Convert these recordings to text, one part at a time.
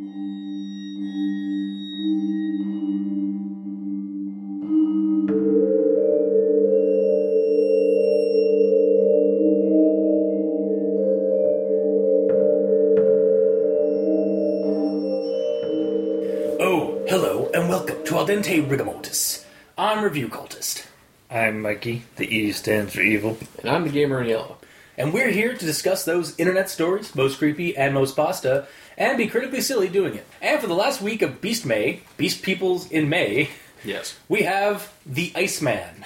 Oh, hello, and welcome to Al Dente Rigamortis. I'm Review Cultist, I'm Mikey. The E stands for evil. And I'm the gamer in yellow. and we're here to discuss those internet stories, most creepy and most pasta, and be critically silly doing it. And for the last week of Beast May, Beast Peoples in May, Yes. we have the Iceman.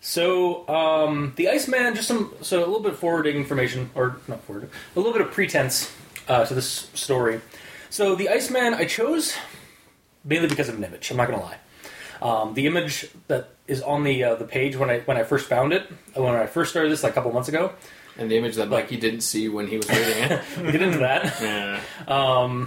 So, um, the Iceman, just some, so a little bit of forwarding information, or not forwarding, a little bit of pretense uh, to this story. So, the Iceman, I chose mainly because of an image. I'm not going to lie. Um, the image that is on the uh, the page when I when I first found it, when I first started this like a couple months ago, And the image that Mikey didn't see when he was reading it. we'll get into that. yeah.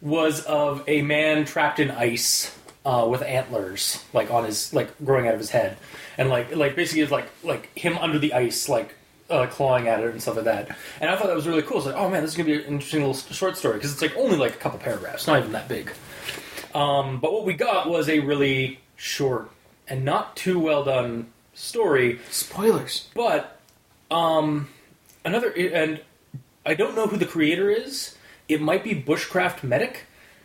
was of a man trapped in ice uh, with antlers, like on his like growing out of his head, and like like basically it's like like him under the ice, like uh, clawing at it and stuff like that. And I thought that was really cool. It's like, oh man, this is gonna be an interesting little short story because it's like only like a couple paragraphs, not even that big. Um, but what we got was a really short and not too well done story Spoilers. but um, another and I don't know who the creator is. It might be Bushcraft Medic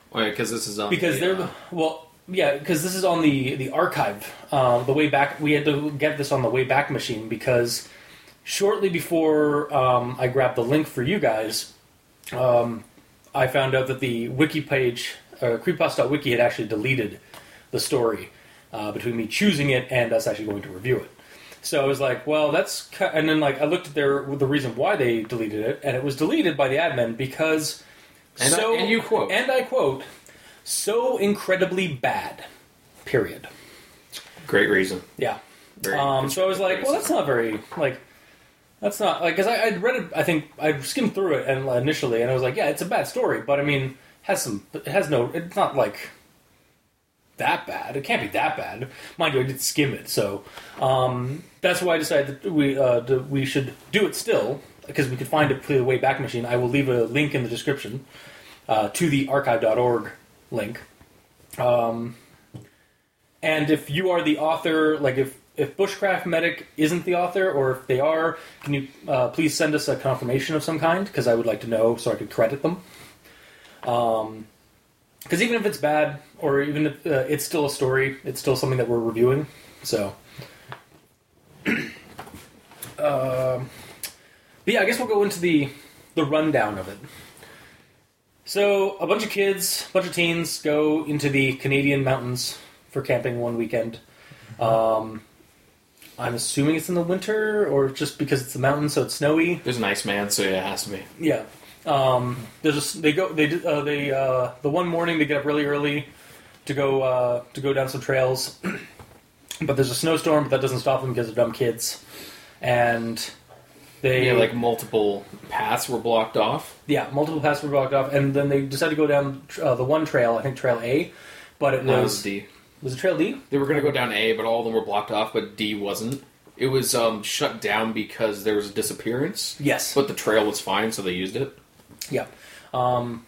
Why? Because this is on. because the, they're uh, well, yeah, because this is on the the archive. Uh, the way back, we had to get this on the way back machine because shortly before um, I grabbed the link for you guys, um, I found out that the wiki page, uh, creepypasta.wiki, had actually deleted the story uh, between me choosing it and us actually going to review it. So I was like, well, that's ki and then like I looked at their the reason why they deleted it, and it was deleted by the admin because And I- so and you quote. and I quote so incredibly bad. Period. great reason. Yeah. Very Um, so I was like, well, that's not very like. That's not like because I I'd read it. I think I skimmed through it and initially, and I was like, yeah, it's a bad story, but I mean, has some. It has no. It's not like that bad. It can't be that bad, mind you. I did skim it, so um, that's why I decided that we uh, we should do it still because we could find it through the Wayback Machine. I will leave a link in the description uh, to the archive.org link. Um, and if you are the author, like if if Bushcraft Medic isn't the author, or if they are, can you uh, please send us a confirmation of some kind? Because I would like to know so I could credit them. Because even if it's bad, or even if uh, it's still a story, it's still something that we're reviewing. So, um, but yeah, I guess we'll go into the the rundown of it. So, a bunch of kids, a bunch of teens go into the Canadian mountains for camping one weekend. Um, I'm assuming it's in the winter, or just because it's the mountains, so it's snowy. There's an ice man, so yeah, it has to be. Yeah. Um, there's a, they go they uh, they uh, the one morning they get up really early to go uh, to go down some trails, but there's a snowstorm, but that doesn't stop them because they're dumb kids, and they Yeah, like multiple paths were blocked off. yeah multiple paths were blocked off, and then they decided to go down uh, the one trail, I think Trail A, but it was was D. was it Trail D? They were going to go down A, but all of them were blocked off, but D wasn't. It was um, shut down because there was a disappearance, Yes, but the trail was fine, so they used it. Yeah. Um,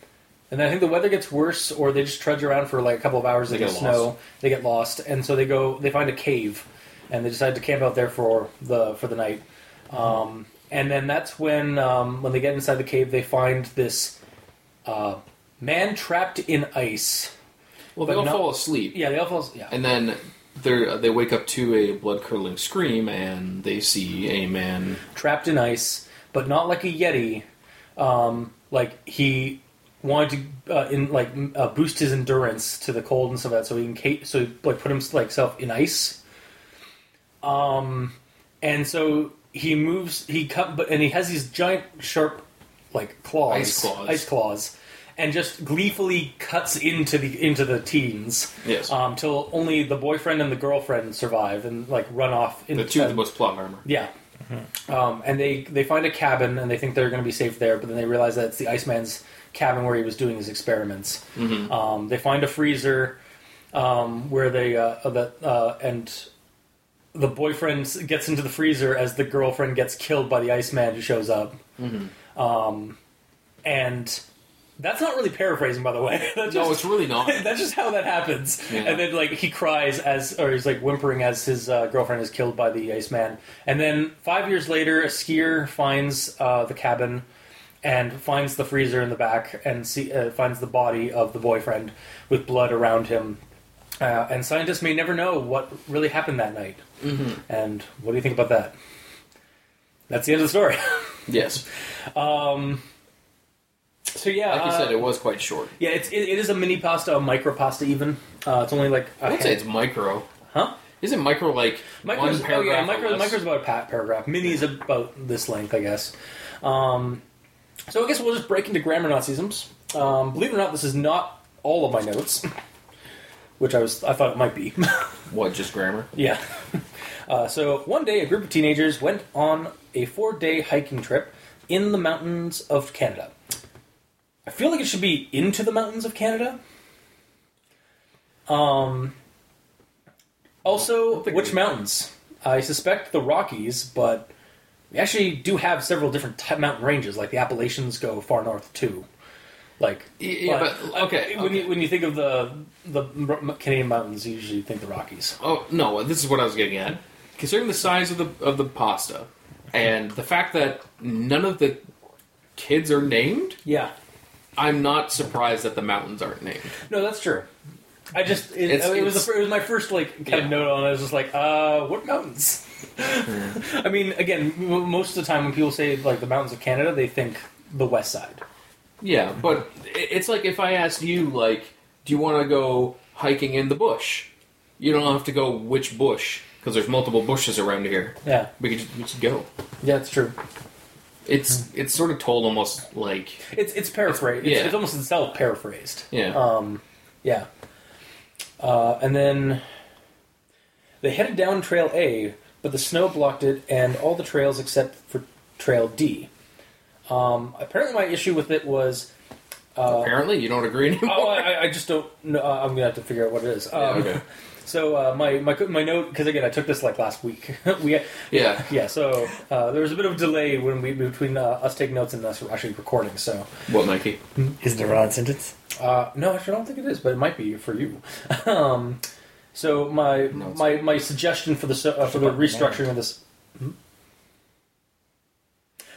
and then I think the weather gets worse, or they just trudge around for like a couple of hours. They, They get snow. lost. They get lost, and so they go. They find a cave, and they decide to camp out there for the for the night. Um, and then that's when um, when they get inside the cave, they find this uh, man trapped in ice. Well, they But all no- fall asleep, Yeah, they all fall. Yeah, and then they they wake up to a blood curdling scream, and they see a man. trapped in ice, but not like a yeti. Um, like he wanted to uh, in like uh, boost his endurance to the cold and stuff like that, so he can ca- so he, like put himself in ice. Um, and so he moves. He cut, but and he has these giant sharp like claws, Ice claws. ice claws, and just gleefully cuts into the into the teens. Yes. Um, till only the boyfriend and the girlfriend survive and like run off. In The two with the most plot armor. yeah. Um, and they, they find a cabin and they think they're going to be safe there, but then they realize that it's the Iceman's cabin where he was doing his experiments. Um, they find a freezer um, where they uh, uh, that uh, and the boyfriend gets into the freezer as the girlfriend gets killed by the Iceman who shows up. Um, and That's not really paraphrasing, by the way. That's No, just, it's really not. that's just how that happens. Yeah. And then like he cries as, or he's like whimpering as his uh, girlfriend is killed by the Iceman. And then five years later, a skier finds uh, the cabin and finds the freezer in the back and see, uh, finds the body of the boyfriend with blood around him. Uh, and scientists may never know what really happened that night. Mm-hmm. And what do you think about that? That's the end of the story. Yes. So yeah, Like you uh, said, it was quite short. yeah, it's, it, it is a mini pasta, a micro pasta even. Uh, it's only like I would say it's micro. huh? Isn't micro like Micro's, one oh paragraph? yeah, micro, micro's about a pa- paragraph. Mini is about this length, I guess. Um, so I guess we'll just break into grammar Nazisms. Um, believe it or not, this is not all of my notes, which I was I thought it might be. What? Just grammar? yeah. Uh, so one day, a group of teenagers went on a four-day hiking trip in the mountains of Canada. I feel like it should be into the mountains of Canada. Um. Also, which mountains? I suspect the Rockies, but we actually do have several different ty- mountain ranges. Like the Appalachians go far north too. Like, Yeah, but, okay, When okay. you when you think of the the Canadian mountains, you usually think the Rockies. Oh no, this is what I was getting at. Considering the size of the of the pasta and the fact that none of the kids are named, Yeah. I'm not surprised that the mountains aren't named. No, that's true. I just it, It's- it was the, it's- fir- it was my first like kind Yeah. of note on it. I was just like, uh, what mountains? I mean, again, m- most of the time when people say like the mountains of Canada, they think the west side. Yeah, but i- it's like if I asked you, like, do you want to go hiking in the bush? You don't have to go which bush because there's multiple bushes around here. Yeah, We could just, we should go. yeah, it's true. It's it's sort of told almost like It's it's paraphrased. It's, Yeah. it's almost itself paraphrased. yeah. Um, yeah. Uh, and then they headed down Trail A, but the snow blocked it and all the trails except for Trail D. Um, apparently, my issue with it was. Uh, Apparently, you don't agree anymore. oh, I, I just don't. know. Uh, I'm gonna have to figure out what it is. Um, Yeah, okay. So uh, my my my note because again I took this like last week. we Yeah. yeah. So uh, there was a bit of delay when we between uh, us taking notes and us actually recording. So What, Mikey? Is the wrong sentence? uh, no, actually, I don't think it is, but it might be for you. um, so my No, my my suggestion for the uh, for the about restructuring of this. Hmm?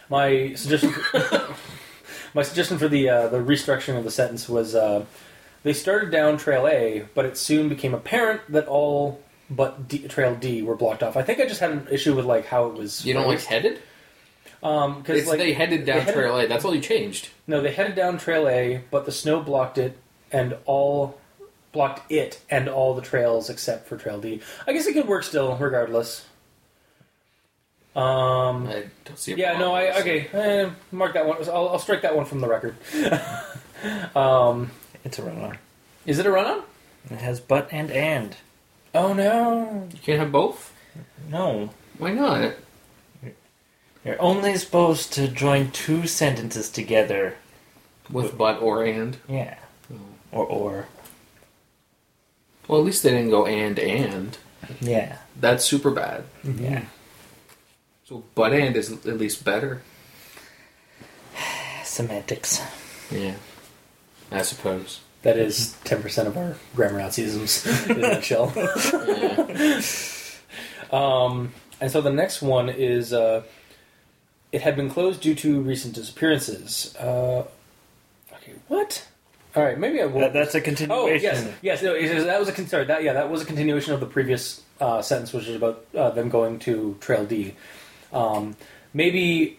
My suggestion. my suggestion for the uh, the restructuring of the sentence was uh, they started down Trail A, but it soon became apparent that all but D, Trail D were blocked off. I think I just had an issue with like how it was. You don't like phrased. headed? um because It's like they headed down headed- Trail A. That's all you changed. no, they headed down Trail A, but the snow blocked it, and all blocked it and all the trails except for Trail D. I guess it could work still, regardless. Um, I don't see. A yeah, no, I okay. Eh, mark that one. I'll, I'll strike that one from the record. um, It's a run-on. is it a run-on? It has but and and. Oh no! You can't have both. No. Why not? You're only supposed to join two sentences together. With but or and. Yeah. Oh. Or or. Well, at least they didn't go and and. Yeah. That's super bad. Mm-hmm. Yeah. So but and is at least better. Semantics. Yeah. I suppose. That is ten percent of our grammar Nazisms in a nutshell. Yeah. Um, and so the next one is uh, it had been closed due to recent disappearances. Uh, okay, what? All right, maybe I will. That, that's a continuation. oh yes, yes. No, it is- that was a con- sorry. That yeah, that was a continuation of the previous uh, sentence, which is about uh, them going to Trail D. Um, maybe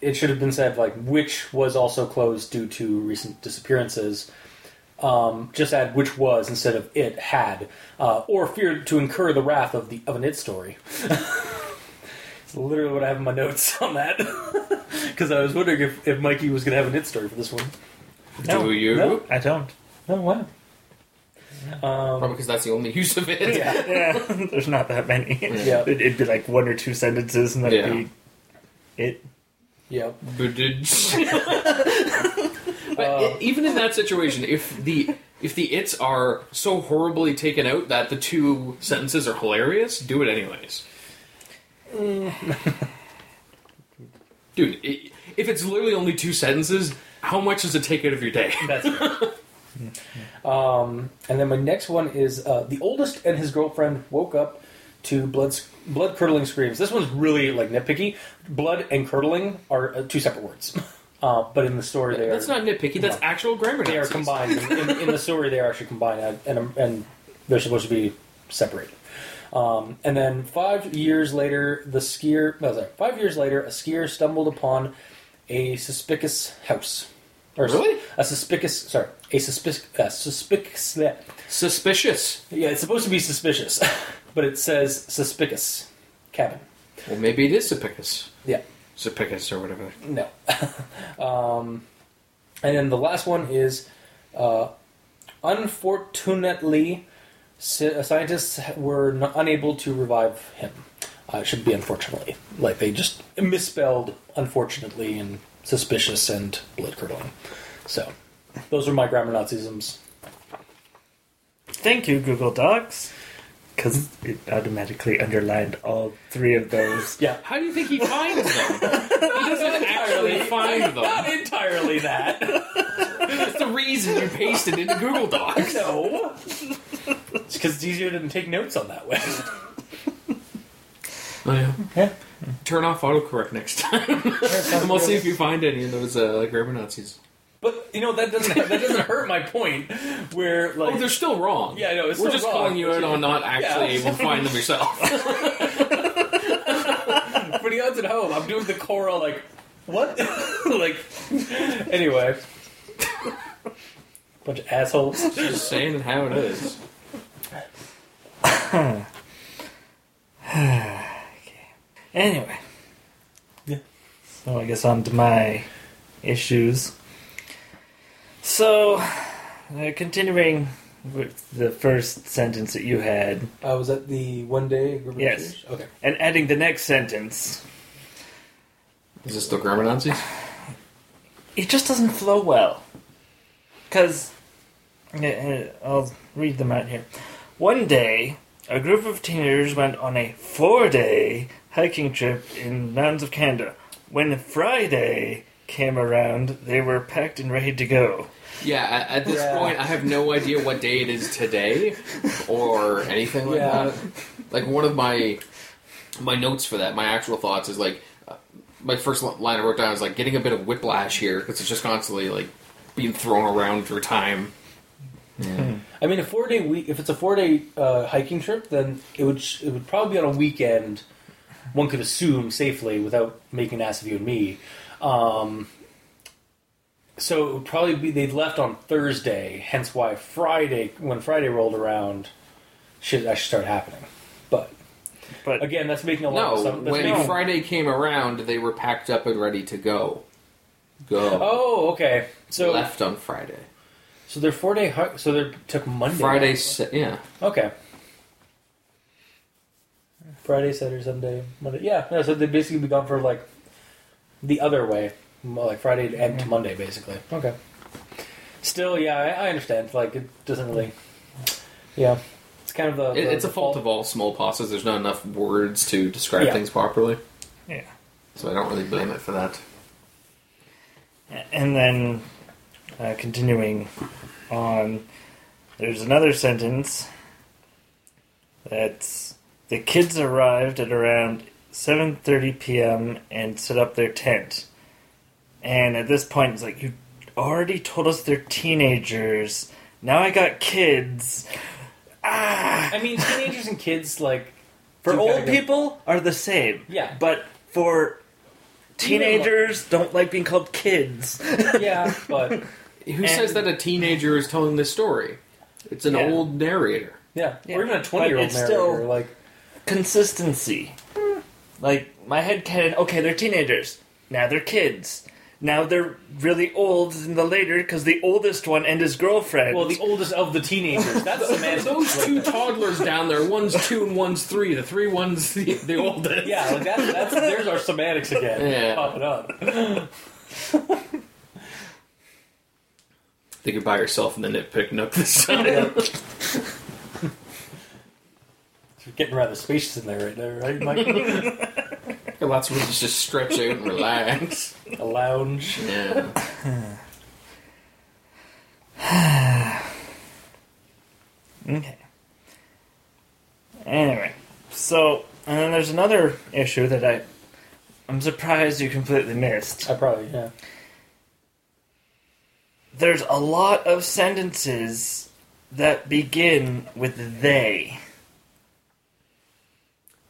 it should have been said like which was also closed due to recent disappearances. Um, just add which was instead of it had, uh, or feared to incur the wrath of the of an it story. it's literally what I have in my notes on that. Because I was wondering if, if Mikey was going to have an it story for this one. No, Do you? no. I don't. Oh wow. Um, Probably because that's the only use of it. yeah. Yeah. There's not that many. Yeah. It'd, it'd be like one or two sentences, and that'd Yeah. be it. Yeah. But did- But Uh, even in that situation, if the if the its are so horribly taken out that the two sentences are hilarious, do it anyways. Dude, i if it's literally only two sentences, How much does it take out of your day? That's um, and then my next one is uh, the oldest and his girlfriend woke up to blood blood curdling screams. This one's really like nitpicky. Blood and curdling are uh, two separate words, uh, but in the story they That's are not nitpicky. That's actual grammar. they are combined. In, in, in the story, they are actually combined, and, and and they're supposed to be separated. Um, and then five years later, the skier. No, sorry, five years later, a skier stumbled upon a suspicious house. Or Really? A suspicious. Sorry, a suspicious. Uh, suspicious. Suspicious. Yeah, it's supposed to be suspicious, but it says suspicious cabin. Well, maybe it is Suspicious. Yeah. Suspicious or whatever. No. um, and then the last one is, uh, unfortunately, scientists were n- unable to revive him. Uh, it should be unfortunately. Like they just misspelled unfortunately and suspicious and blood curdling. So, those are my grammar Nazisms. Thank you, Google Docs, because it automatically underlined all three of those. Yeah. How do you think he finds them? he doesn't actually find them. Not entirely that. That's the reason you pasted into Google Docs. no. It's because it's easier to take notes on that way. Oh, yeah. Yeah. Turn off autocorrect next time. and we'll see if you find any of those uh, like grammar Nazis. But you know that doesn't that doesn't hurt my point. Where oh, like oh, they're still wrong. Yeah, I know, it's We're just wrong. calling you out on not actually Yeah. able to find them yourself. for the odds at home, I'm doing the choral like what? like anyway, bunch of assholes. just saying how it is. okay. Anyway. Yeah. So I guess on to my issues. So, uh, continuing with the first sentence that you had, I was at the one day. group of Yes. teachers? Okay. and adding the next sentence, Is this still grammar Nazis? it just doesn't flow well. Because, uh, uh, I'll read them out here. One day, a group of teenagers went on a four day hiking trip in the mountains of Canada. When Friday came around, they were packed and ready to go. Yeah, at, at this Yeah. point, I have no idea what day it is today or anything like Yeah. that. Like one of my my notes for that, my actual thoughts is like uh, my first line I wrote down is like getting a bit of whiplash here because it's just constantly like being thrown around through time. I mean, a four day week. If it's a four day uh, hiking trip, then it would sh- it would probably be on a weekend. One could assume safely without making an ass of you and me. Um, so it would probably be they'd left on Thursday, hence why Friday, when Friday rolled around, shit actually started happening. But But again, that's making a lot of No, some, that's when making- Friday came around, they were packed up and ready to go. Go. Oh, okay. So left on Friday. so their four day. So they took Monday. Friday, sa- yeah. Okay. Friday, Saturday, Sunday, Monday. Yeah, no, so they'd basically be gone for like the other way, like Friday to, and to Monday, basically. Okay. Still, yeah, I, I understand. Like, it doesn't really. Yeah, it's kind of the. It, the- it's a the fault of all small pauses. There's not enough words to describe Yeah. things properly, yeah. so I don't really blame it for that. And then, uh, continuing on, there's another sentence that's the kids arrived at around 7:30 p.m. and set up their tent. And at this point, it's like you already told us they're teenagers. Now I got kids. Ah, I mean, teenagers and kids like for do old kinda go- people are the same. Yeah. but for teenagers don't like being called kids. Yeah, but Who And- says that a teenager is telling this story? It's an Yeah. old narrator. yeah, Yeah, or even a but twenty-year-old it's narrator. still- Like, consistency. Like my head canon. Okay, they're teenagers. Now they're kids. Now they're really old in the later because the oldest one and his girlfriend. well, the oldest of the teenagers. That's semantics. Those two toddlers down there, one's two and one's three. The three one's the, the oldest. Yeah, like that's, that's there's our semantics again. Yeah. Popping up. Think you're by yourself and the nitpick nook this time. You're getting rather spacious in there right there, right, Mike? And lots of just, just stretch out and relax. A lounge. Yeah. okay. Anyway, so and then there's another issue that I, I'm surprised you completely missed. I probably yeah. There's a lot of sentences that begin with they.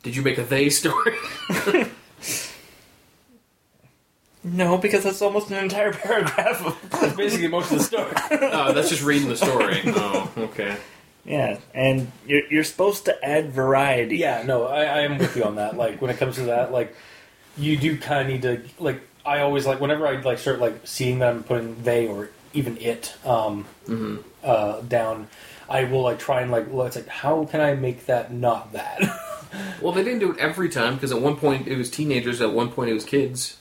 Did you make a they story? No, because that's almost an entire paragraph. Of, That's basically most of the story. oh, that's just reading the story. Oh, okay. yeah, and you're you're supposed to add variety. Yeah, no, I, I am with you on that. Like when it comes to that, like you do kind of need to like. I always like whenever I like start like seeing them putting they or even it um, uh, down. I will like try and like look. It's like how can I make that not that? Well, they didn't do it every time because at one point it was teenagers, at one point it was kids.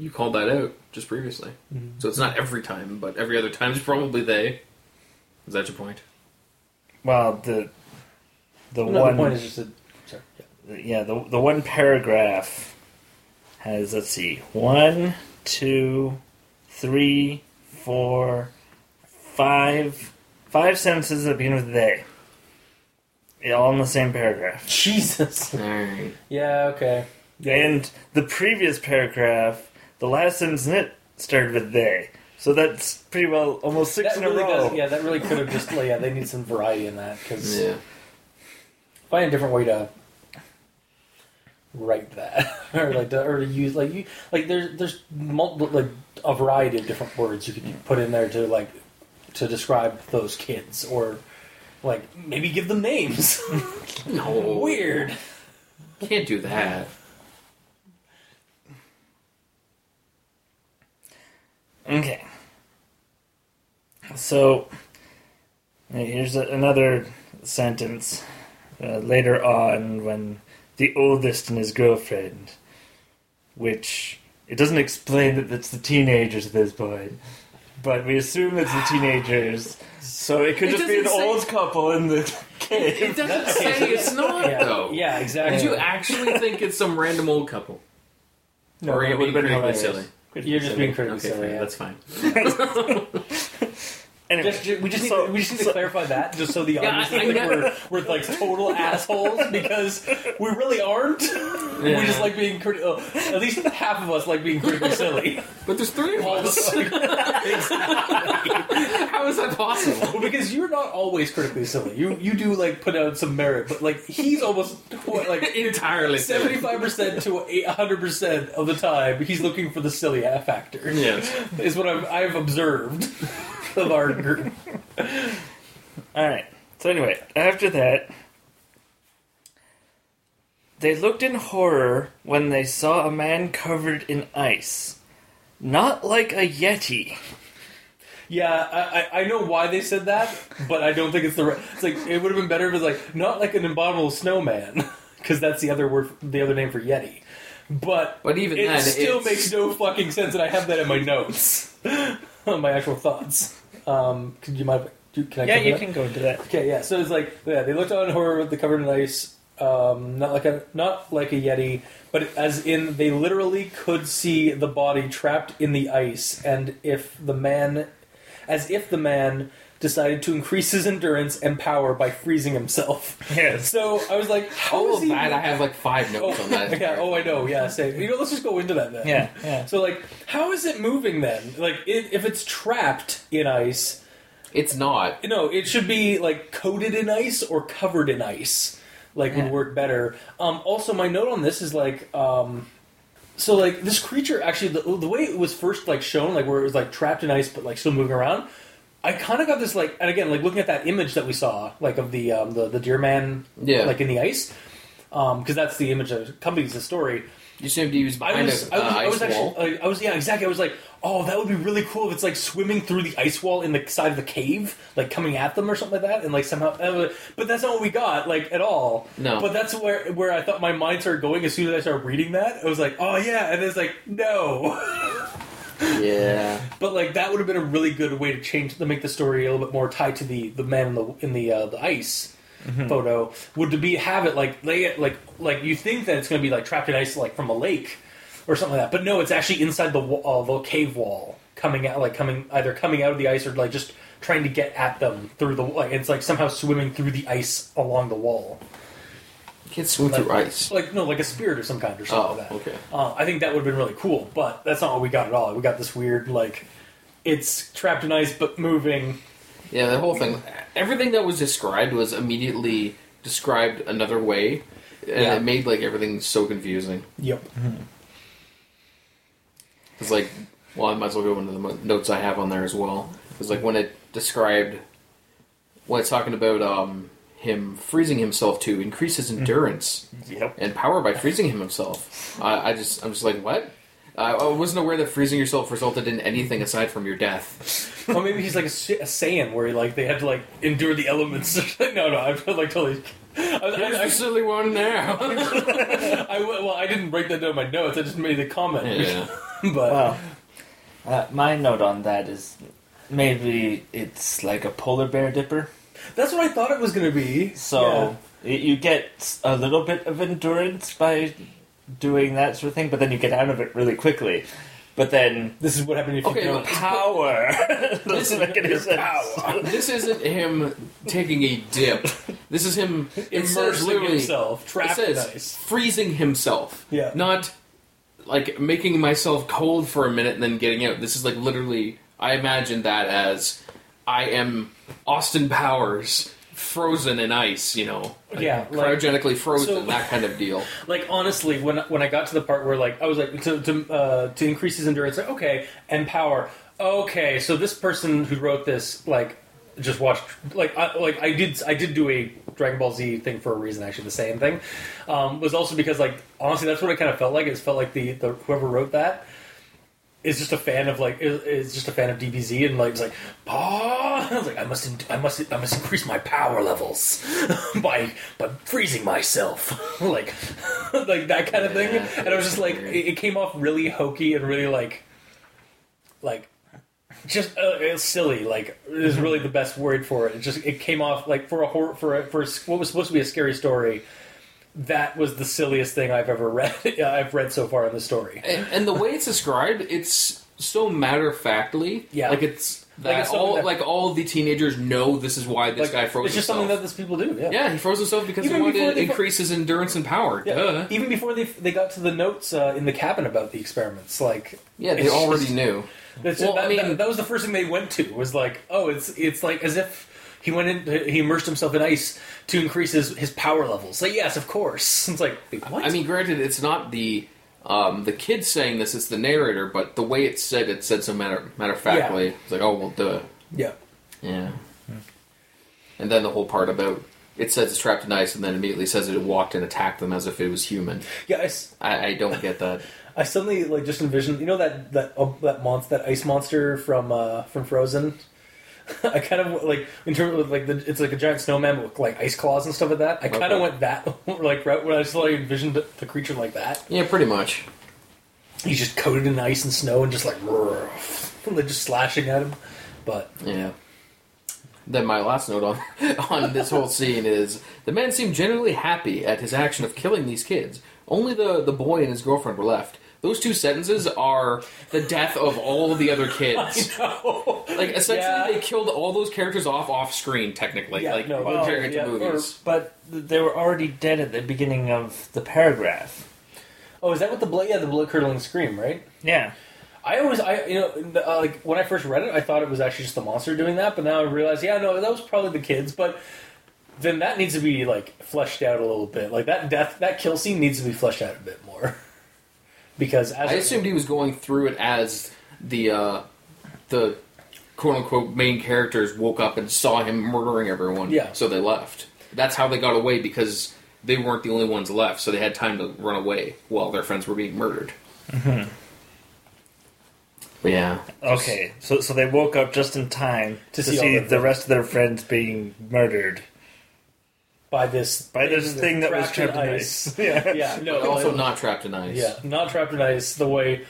You called that out just previously, mm-hmm. so it's not every time, but every other time is probably they. Is that your point? Well, the the no, one the point is just that. Sorry. Yeah. yeah the the one paragraph has let's see one two three four five five sentences that begin with they Yeah, all in the same paragraph Jesus. All right. Yeah. Okay. and the previous paragraph the last sentence in it started with they so that's pretty well almost six That in a row does. Yeah, that really could have just. Like, yeah, they need some variety in that because Yeah. find a different way to write that or like to, or to use like you like there's there's multiple like a variety of different words you could put in there to like to describe those kids or like maybe give them names No. weird Can't do that. Okay. So, here's a, another sentence uh, later on when the oldest and his girlfriend, which it doesn't explain that it's the teenagers at this point, but we assume it's the teenagers, so it could It just be an say- old couple in the case. It doesn't say it's not yeah though. yeah exactly Did you actually think it's some random old couple? no, or are that you would've been critically hilarious. silly? You're just being critically Okay, silly fine, yeah. that's fine. Anyway, Just, ju- we just need, so- to, we just need so- to clarify that, just so the Yeah, audience I- thinks I that we're, we're like total assholes because we really aren't. We just like being criti- oh, At least half of us like being critically silly. But there's three of All the us. How is that possible? Well, because you're not always critically silly. You you do like put out some merit, but like he's almost what, like Entirely seventy five percent to hundred percent of the time he's looking for the silly factor. Yes. Is what I've, I've observed of our group. Alright. So anyway, after that, they looked in horror when they saw a man covered in ice. Not like a yeti. Yeah, I, I I know why they said that, but I don't think it's the right. It's like it would have been better if it was like not like an abominable snowman, because that's the other word, the other name for yeti. But But even it then, still it's- makes no fucking sense, and I have that in my notes, my actual thoughts. Um, could you mind? do- Can I Yeah, you that? can go into that. Okay, yeah. So it's like yeah, they looked on horror with the covered in ice, um, not like a not like a yeti, but as in they literally could see the body trapped in the ice, and if the man, as if the man decided to increase his endurance and power by freezing himself. Yes. So I was like, how All is of he? that, I have like five notes Oh, on that. yeah. Oh, I know. Yeah. Say, you know, let's just go into that then. Yeah, yeah. So like, how is it moving then? Like, it, if it's trapped in ice, It's not. no, it should be like coated in ice or covered in ice. Like Yeah. would work better. Um, also, my note on this is like, um, so like this creature actually the, the way it was first like shown, like where it was like trapped in ice but like still moving around. I kind of got this like, and again, like looking at that image that we saw, like of the um, the the deer man, Yeah. like in the ice, um because that's the image that accompanies the story. You assumed he was I was, a I was, uh, I was ice wall. I was, yeah, exactly. I was like, oh, that would be really cool if it's like swimming through the ice wall in the side of the cave, like coming at them or something like that, and like somehow. uh, But that's not what we got, like at all. No. But that's where where I thought my mind started going as soon as I started reading that. I was like, oh yeah, and it's like no. yeah. But like that would have been a really good way to change to make the story a little bit more tied to the the man in the in the uh, the ice photo. Would to be have it like lay it like like you think that it's going to be like trapped in ice like from a lake or something like that, but no, it's actually inside the wa- uh, the cave wall coming out, like coming either coming out of the ice or like just trying to get at them through the like it's like somehow swimming through the ice along the wall, You can't swim through ice. like no, like a spirit of some kind or something Oh, like that. okay. Uh, I think that would have been really cool, but that's not what we got at all. We got this weird like it's trapped in ice but moving. Yeah, the whole thing. Everything that was described was immediately described another way, and Yeah. it made like everything so confusing. Yep. It's like, well, I might as well go into the mo- notes I have on there as well. It's like when it described when it's talking about um, him freezing himself to increase his endurance Yep. and power by freezing him himself. I, I just, I'm just like, what? I, I wasn't aware that freezing yourself resulted in anything aside from your death. Well, maybe he's like a, Sa- a Saiyan where like they had to like endure the elements. no, no, I feel like totally. I, I, Here's I, the silly one now. I, well, I didn't write that down in my notes. I just made the comment. yeah. but Well, uh, my note on that is maybe it's like a polar bear dipper. that's what I thought it was going to be. So y you get a little bit of endurance by doing that sort of thing, but then you get out of it really quickly. But then this is what happened if you Okay, but- power doesn't make any sense. power. this isn't him taking a dip. This is him it says Immersing literally- himself, It trapped says ice. freezing himself. Yeah. Not like making myself cold for a minute and then getting out. This is like literally. I imagine that as I am Austin Powers frozen in ice. You know. Like, Yeah, like- cryogenically frozen. so- that kind of deal. Like honestly, when when I got to the part where like I was like to to uh, to increase his endurance, like okay, and power. Okay, so this person who wrote this like just watched like I, like I did I did do a Dragon Ball Z thing for a reason. Actually, the same thing um, was also because like honestly, that's what it kind of felt like. It felt like the, the whoever wrote that is just a fan of like is, is just a fan of DBZ and like it's like ah I was like I must in- I must I must increase my power levels by by freezing myself. Like like that kind of thing. Yeah, and I was just like it, it came off really hokey and really like like just uh, silly. Like is really the best word for it. It just it came off like for a horror for a, for a, what was supposed to be a scary story that was the silliest thing I've ever read I've read so far in the story and, and the way it's described, it's so matter of factly. Yeah. Like it's Like that it's all that- like all the teenagers know this is why this like guy froze it's just himself. something that these people do yeah Yeah, he froze himself because Even he wanted to increase his endurance and power. Yeah, Duh. even before they they got to the notes uh, in the cabin about the experiments, like Yeah, they already just- knew. Well, that, I mean- that, that was the first thing they went to was like, oh, it's it's like as if he went in, he immersed himself in ice to increase his, his power levels. Like, yes, of course. It's like, what? I mean, granted, it's not the um, the kid saying this; it's the narrator. But the way it's said, it said so matter matter of factly. It's like, oh well, duh. yeah, Yeah. And then the whole part about it says it's trapped in ice, and then immediately says it walked and attacked them as if it was human. yeah. I, s- I, I don't get that. I suddenly like just envisioned, you know that that uh, that monster, that ice monster from uh, from Frozen. I kind of like in terms of like the, it's like a giant snowman with like ice claws and stuff like that. I kind of Okay. went that like route when I just like envisioned the, creature like that. Yeah, pretty much. He's just coated in ice and snow and just like, like just slashing at him. But Yeah. Then my last note on on this whole scene is the man seemed generally happy at his action of killing these kids. Only the the boy and his girlfriend were left. Those two sentences are the death of all the other kids. no. Like essentially, Yeah. they killed all those characters off off screen. Technically, Yeah, like no, comparing well, it to yeah, or- movies. But they were already dead at the beginning of the paragraph. Oh, is that what the blood? Yeah, the blood curdling scream, right? Yeah. I always, I you know, the, uh, like when I first read it, I thought it was actually just the monster doing that, but now I realize, yeah, no, that was probably the kids. But then that needs to be like fleshed out a little bit. Like that death, that kill scene needs to be fleshed out a bit more. because as I assumed he was going through it as the uh, the quote unquote main characters woke up and saw him murdering everyone. Yeah. So they left. That's how they got away because they weren't the only ones left, so they had time to run away while their friends were being murdered. Mm-hmm. Yeah. Okay. So so they woke up just in time To to, see see their the rest of their friends being murdered by this by this thing that was trapped in in ice. yeah. Yeah, no, But also like- not trapped in ice. Yeah, not trapped in ice. The way,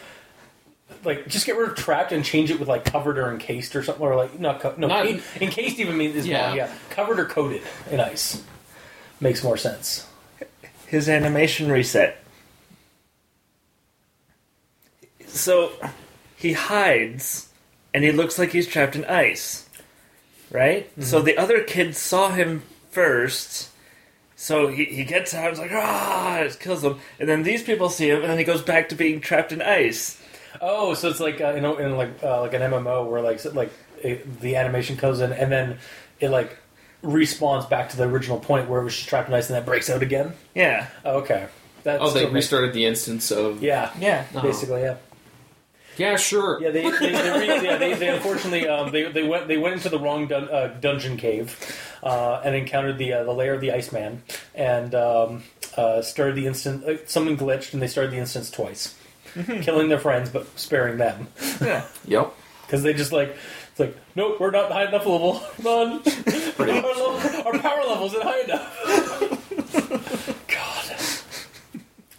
like, just get rid of trapped and change it with like covered or encased or something, or like not co- no Not- en- encased even means is Yeah. wrong. Yeah, covered or coated in ice makes more sense. His animation reset. So he hides and he looks like he's trapped in ice. Right? So mm-hmm. the other kid saw him first. So he, he gets out, it's like, ah, it kills him. And then these people see him, and then he goes back to being trapped in ice. Oh, so it's like uh, you know, in like uh, like an MMO where like so- like it, the animation comes in and then it like respawns back to the original point where it was just trapped in ice and then breaks out again. Yeah. Oh, okay. That's Oh, they still makes- restarted the instance of. Yeah, Yeah. Oh. basically, yeah. Yeah, sure. Yeah, they, they, they, re- yeah, they, they unfortunately um, they, they went they went into the wrong dun- uh, dungeon cave uh, and encountered the uh, the lair of the Iceman and um, uh, started the instant uh, something glitched and they started the instance twice, killing their friends but sparing them Yeah. Yep. because they just like it's like nope we're not high enough level come on Pretty our, much. level, our power level isn't high enough God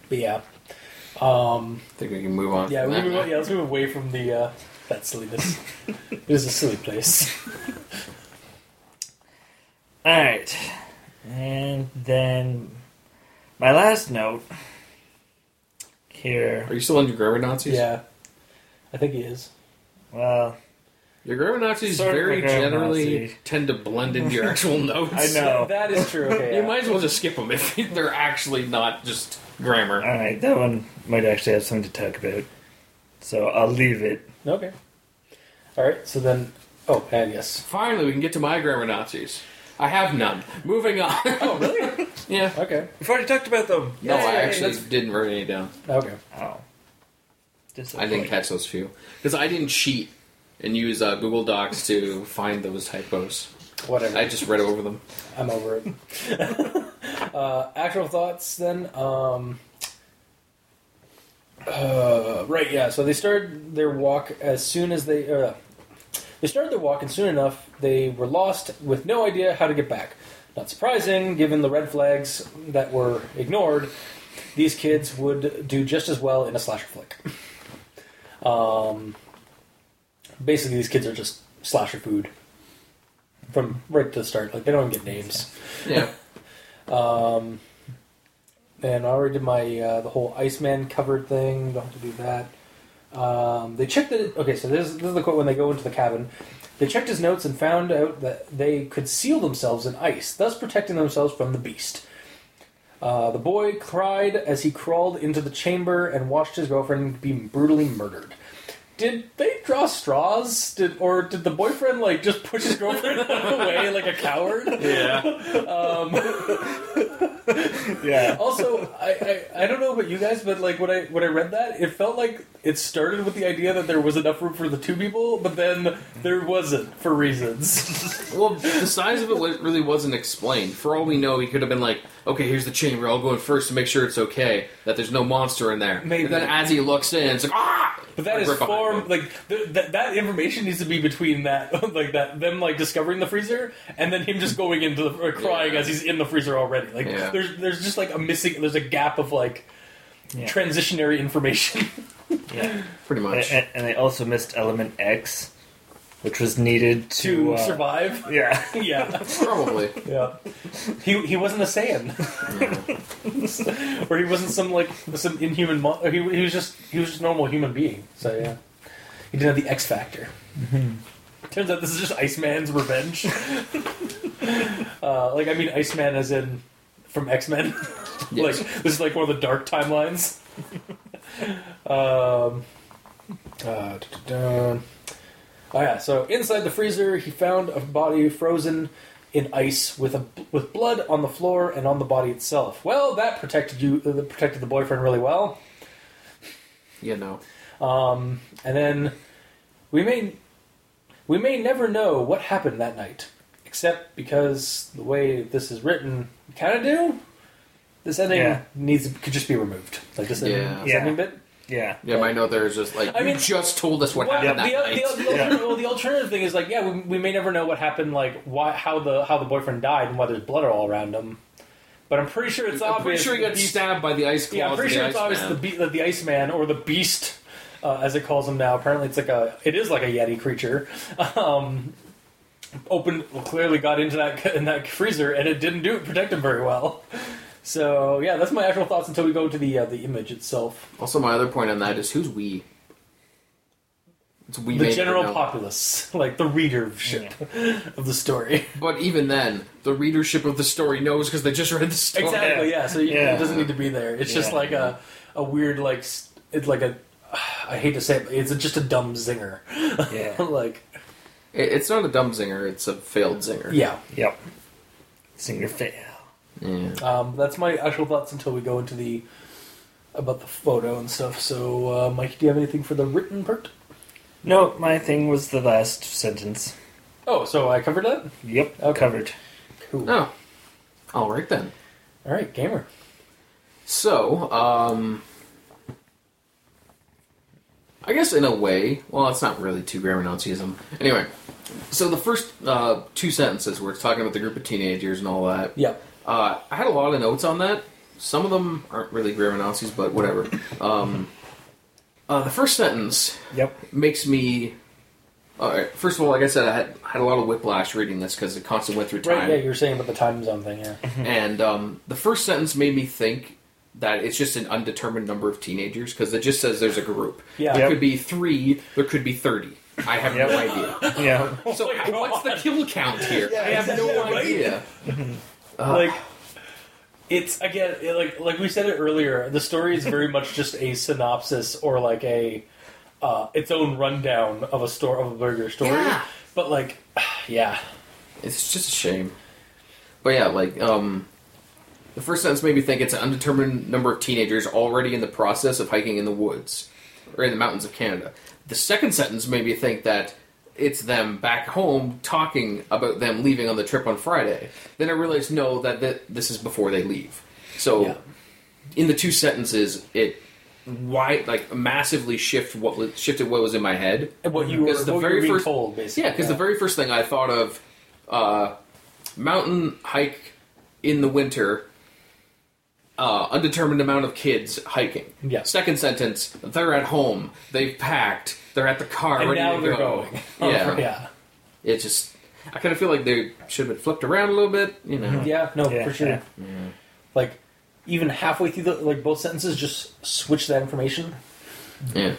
but yeah um, I think we can move on. yeah, from we that move, yeah, let's move away from the uh, that silliness. it is a silly place. Alright. And then my last note here. Are you still on your grammar Nazis? Yeah, I think he is. Well, Your grammar Nazis Sort of very grammar generally Nazi. tend to blend into your actual notes. I know. That is true. Okay, You yeah. might as well just skip them if they're actually not just grammar. alright, that one might actually have something to talk about. So I'll leave it. Okay. All right. So then, oh, and yes. Finally, we can get to my grammar Nazis. I have none. Moving on. Oh, really? yeah. okay. We've already talked about them. No, Yeah, I yeah, actually that's- didn't write any down. Okay. Oh. I didn't catch those few because I didn't cheat and use uh, Google Docs to find those typos. Whatever. I just read over them. I'm over it. uh, actual thoughts then. Um, uh, right, yeah. So they started their walk as soon as they. Uh, they started their walk, and soon enough they were lost with no idea how to get back. Not surprising, given the red flags that were ignored. These kids would do just as well in a slasher flick. Um, basically, these kids are just slasher food from right to the start. Like they don't even get names. Yeah. Um, and I already did my uh, the whole Iceman covered thing. Don't have to do that. Um, they checked it. Okay, so this, this is the quote when they go into the cabin. They checked his notes and found out that they could seal themselves in ice, thus protecting themselves from the beast. Uh, the boy cried as he crawled into the chamber and watched his girlfriend be brutally murdered. Did they draw straws? Did or did the boyfriend like just push his girlfriend away like a coward? Yeah. Um, yeah. Also, I, I I don't know about you guys, but like when I when I read that, it felt like it started with the idea that there was enough room for the two people, but then there wasn't for reasons. Well, the size of it really wasn't explained. For all we know, he could have been like, "Okay, here's the chamber. I'll go in first to make sure it's okay that there's no monster in there." Maybe. And then as he looks in, it's like, "Ah!" But that Like, is right form like th- that that information needs to be between that like that them like discovering the freezer and then him just going into the or crying Yeah. as he's in the freezer already. Like Yeah. there's there's just like a missing there's a gap of like Yeah. transitionary information. yeah. pretty much. and- and they also missed element X, which was needed to, to uh, survive. Yeah. Yeah, Probably. yeah. He he wasn't a Saiyan. or he wasn't some like some inhuman. Mo- he, he was just he was just a normal human being. So yeah, he didn't have the X factor. Turns out this is just Iceman's revenge. uh, like I mean, Iceman as in from X Men. Yes. like this is like one of the dark timelines. Um. Uh. Oh yeah. So inside the freezer, he found a body frozen in ice with a with blood on the floor and on the body itself. Well, that protected you. Uh, protected the boyfriend really well. You know. Um, and then we may we may never know what happened that night, except because the way this is written, we kind of do. This ending Yeah. needs could just be removed, like this ending, Yeah. this Yeah. ending bit. Yeah. Yeah, my note there is just like, I you mean- just told us what Well, happened the, that the, night. the, alternative, well, the alternative thing is like, yeah, we, we may never know what happened, like why, how the how the boyfriend died and why there's blood all around him. But I'm pretty sure it's I'm pretty sure he got beast- stabbed by the ice claws Yeah, I'm pretty sure it's obvious Iceman. the, be- that the Iceman or the Beast, uh, as it calls him now. Apparently, it's like a it is like a Yeti creature. Um, opened well, clearly got into that in that freezer and it didn't do it protect him very well. So yeah, that's my actual thoughts until we go to the uh, the image itself. Also, my other point on that is who's we? It's we the general known. populace, like the readership of the story. But even then, the readership of the story knows because they just read the story. Exactly. Yeah. So you, Yeah. it doesn't need to be there. It's just like a a weird like it's like a I hate to say it, but it's just a dumb zinger. Yeah. like It's not a dumb zinger; it's a failed zinger. yeah. Yep. Singer fail. Yeah. Um, that's my actual thoughts until we go into the about the photo and stuff. So, uh, Mike, do you have anything for the written part? No, my thing was the last sentence. Oh, so I covered that. Yep, Okay. covered. Cool. Oh, all right then. All right, gamer. So, um, I guess in a way, well, it's not really too grammar Nazism. Anyway, so the first uh, two sentences where it's talking about the group of teenagers and all that. Yeah. Uh, I had a lot of notes on that. Some of them aren't really grammar Nazis, but whatever. Um, uh, the first sentence Yep. makes me. All right, first of all, like I said, I had, had a lot of whiplash reading this because it constantly went through time. Right. Yeah, you were saying about the time zone thing. Yeah. And um, the first sentence made me think that it's just an undetermined number of teenagers because it just says there's a group. Yeah. There Yep. could be three, there could be 30. I have Yep. no idea. Yeah. So, my what's the kill count here? Yeah, I have no idea. right? Like it's again it- like like we said it earlier. The story is very much just a synopsis or like a uh, its own rundown of a store of a bigger story. Yeah. But like, yeah. It's just a shame. But yeah, like, um, the first sentence made me think it's an undetermined number of teenagers already in the process of hiking in the woods or in the mountains of Canada. The second sentence made me think that it's them back home talking about them leaving on the trip on Friday. Then I realized no, that, that this is before they leave. So, Yeah. in the two sentences, it why like massively shift what shifted what was in my head. And what you were, the what you very were first- told, basically. Yeah, because the very first thing I thought of, uh, mountain hike in the winter, uh, undetermined amount of kids hiking. Yeah. Second sentence, they're at home, they've packed, they're at the car, and ready now to they're go. going. Yeah. yeah. It just, I kind of feel like they should have been flipped around a little bit, you know. Yeah, no, Yeah, for sure. yeah. Like, even halfway through the like both sentences, just switch that information. Yeah.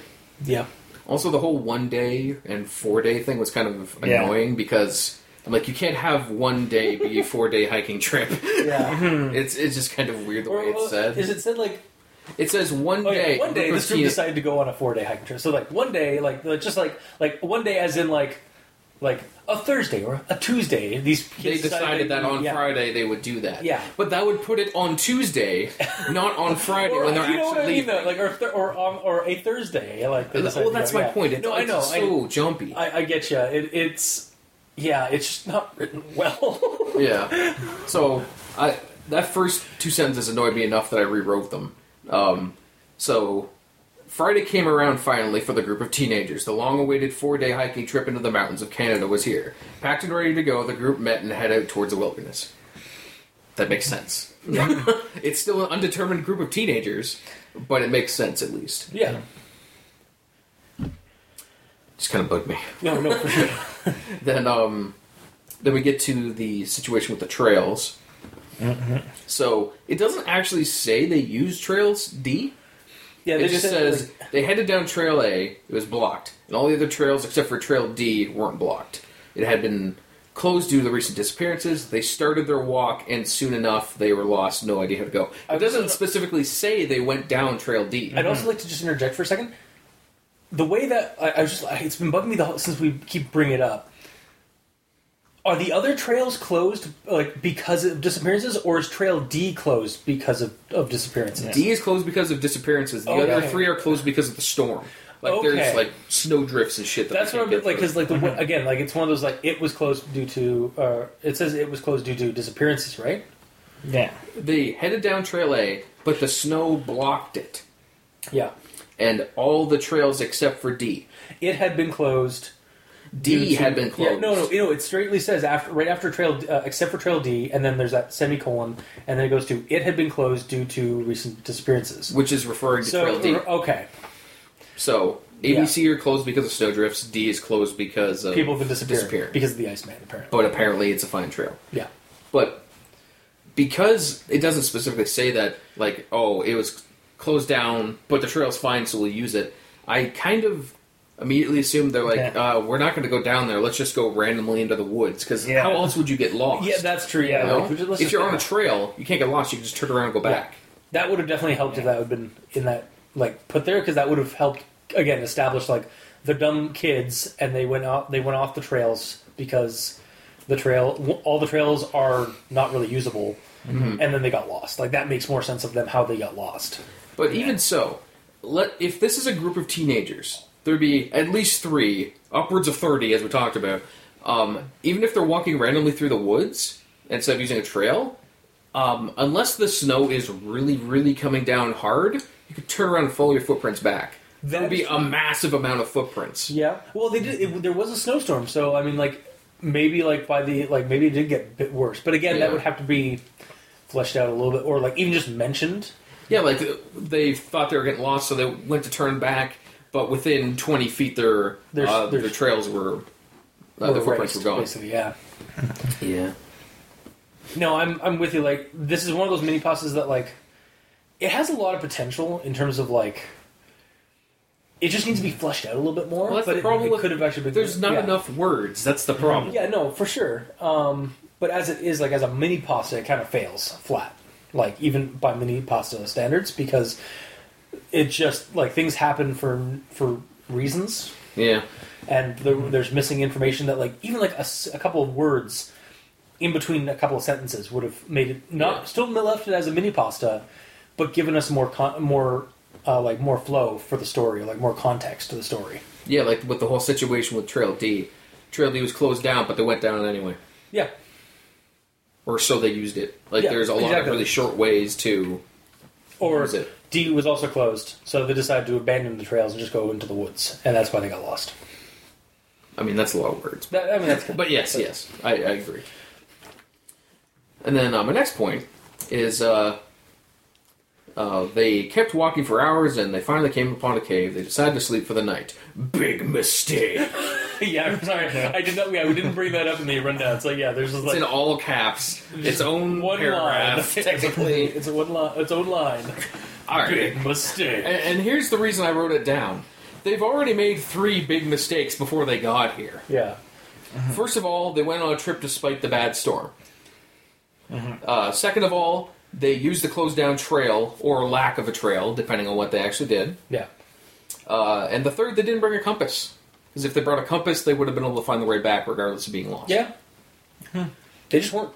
Yeah, Also, the whole one day and four day thing was kind of Yeah. annoying because I'm like, you can't have one day be a four day hiking trip. yeah. It's it's just kind of weird the way it's said. Is it said like It says one oh, yeah, day. one day group this group teen- decided to go on a four day hiking trip. So like one day, like like, just like like one day, as in like like a Thursday or a Tuesday. These They kids decided that on yeah. Friday they would do that. Yeah. but that would put it on Tuesday, not on Friday Or, when they're you know actually what I mean? leaving. Like or th- or um, or a Thursday. Like they decided well, to that's go, my yeah. point. It's, no, I it's know. so jumpy. I, I, I get you. It, it's yeah. It's just not written well. yeah. So I that first two sentences annoyed me enough that I rewrote them. Um, so Friday came around finally for the group of teenagers. The long-awaited four-day hiking trip into the mountains of Canada was here. Packed and ready to go, the group met and head out towards the wilderness. That makes sense. it's still an undetermined group of teenagers, but it makes sense at least. yeah. Just kind of bugged me. No, no, for sure. then um then we get to the situation with the trails. So it doesn't actually say they use trails d. Yeah, they it just said, says like, they headed down trail a it was blocked and all the other trails except for trail d weren't blocked. It had been closed due to the recent disappearances. They started their walk and soon enough they were lost no idea how to go. It doesn't specifically say they went down trail d. I'd also like to just interject for a second. The way that I, I was just, it's been bugging me the whole, since we keep bringing it up. Are the other trails closed like because of disappearances, or is Trail D closed because of, of disappearances? d is closed because of disappearances the Okay. other three are closed because of the storm like Okay. there's like snow drifts and shit that That's they what I'm like because like the way- again like it's one of those like it was closed due to uh, it says it was closed due to disappearances, right? Yeah. they headed down trail A, but the snow blocked it, Yeah, and all the trails except for D. it had been closed. D to- had been closed. Yeah, no, no, you know, it straightly says after right after Trail, uh, except for Trail D, and then there's that semicolon, and then it goes to it had been closed due to recent disappearances. which is referring to So Trail D. okay, So A, B, C are closed because of snowdrifts. D is closed because of people have disappearing. because of the Iceman, apparently. But apparently, it's a fine trail. yeah, But because it doesn't specifically say that, like, oh, it was closed down, but the trail's fine, so we'll use it. I kind of immediately assumed they're like, Yeah. uh, we're not going to go down there. Let's just go randomly into the woods because Yeah. how else would you get lost? Yeah, that's true. Yeah, You know? like, if you're on a trail, you can't get lost. You can just turn around and go back. that would have definitely helped if that had been in that like put there because that would have helped again establish like the dumb kids and they went off they went off the trails because the trail all the trails are not really usable and then they got lost like that makes more sense of them how they got lost But even so, let if this is a group of teenagers, there'd be at least three, upwards of thirty, as we talked about. Um, even if they're walking randomly through the woods instead of using a trail, um, unless the snow is really, really coming down hard, you could turn around and follow your footprints back. That would be a massive amount of footprints. yeah well they did it, there was a snowstorm so i mean like maybe like by the like maybe it did get a bit worse but again Yeah. that would have to be fleshed out a little bit or like even just mentioned Yeah, like they thought they were getting lost, so they went to turn back, but within twenty feet, their There's- uh, there's- their trails were. Uh, or their footprints were erased, gone. basically yeah Yeah. No, I'm I'm with you. Like this is one of those mini pastas that like it has a lot of potential in terms of like it just needs to be fleshed out a little bit more. Well, that's but the it- problem it, with- could have actually been. There's not yeah. enough words. That's the problem. Yeah, no, for sure. Um, but as it is, like as a mini pasta, it kind of fails flat. Like even by mini pasta standards, because it just like things happen for for reasons Yeah. and the, there's missing information that like even like a couple of words in between a couple of sentences would have made it not Yeah. still left it as a mini pasta but given us more con- more uh, like more flow for the story like more context to the story Yeah, like with the whole situation with Trail D. Trail D was closed down, but they went down anyway. yeah Or so they used it. Like Yeah, there's a lot of exactly. really short ways to or use it. D was also closed so they decided to abandon the trails and just go into the woods and that's why they got lost I mean, that's a lot of words. that, I mean that's But yes, yes, I, I agree. And then uh, my next point is uh, uh, they kept walking for hours and they finally came upon a cave. They decided to sleep for the night. Big mistake. yeah I'm sorry I did not yeah we didn't bring that up in the rundown so yeah there's just It's like in all caps. Its own one paragraph, line technically. it's a one line its own line all right. big mistake And, and here's the reason I wrote it down. They've already made three big mistakes before they got here. yeah First of all, they went on a trip despite the bad storm. Uh, second of all, they used the closed down trail, or lack of a trail, depending on what they actually did. yeah Uh, and the third, they didn't bring a compass. Because if they brought a compass, they would have been able to find the way back regardless of being lost. Yeah. They just weren't.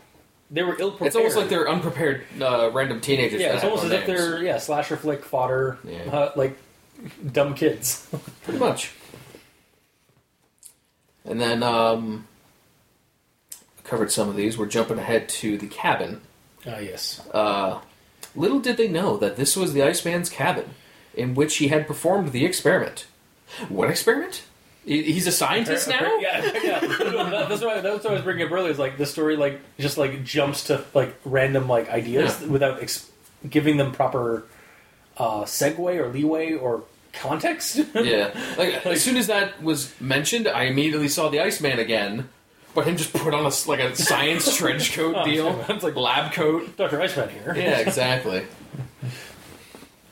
They were ill prepared. It's almost like they're unprepared uh, random teenagers. Yeah, it's almost as if names. they're yeah slasher flick fodder, Yeah. uh, like dumb kids. Pretty much. And then, um, covered some of these. We're jumping ahead to the cabin. Ah yes. Uh, little did they know that this was the Iceman's cabin, in which he had performed the experiment. What experiment? He- He's a scientist now. Yeah, yeah. That- that's why that's what I was bringing up earlier. Is like the story like just like jumps to like random like ideas Yeah. without ex- giving them proper uh, segue or leeway or context. Yeah. Like as soon as that was mentioned, I immediately saw the Iceman again, but him just put on a like a science trench coat Oh, deal, it's like- lab coat. Doctor Iceman here. Yeah, exactly.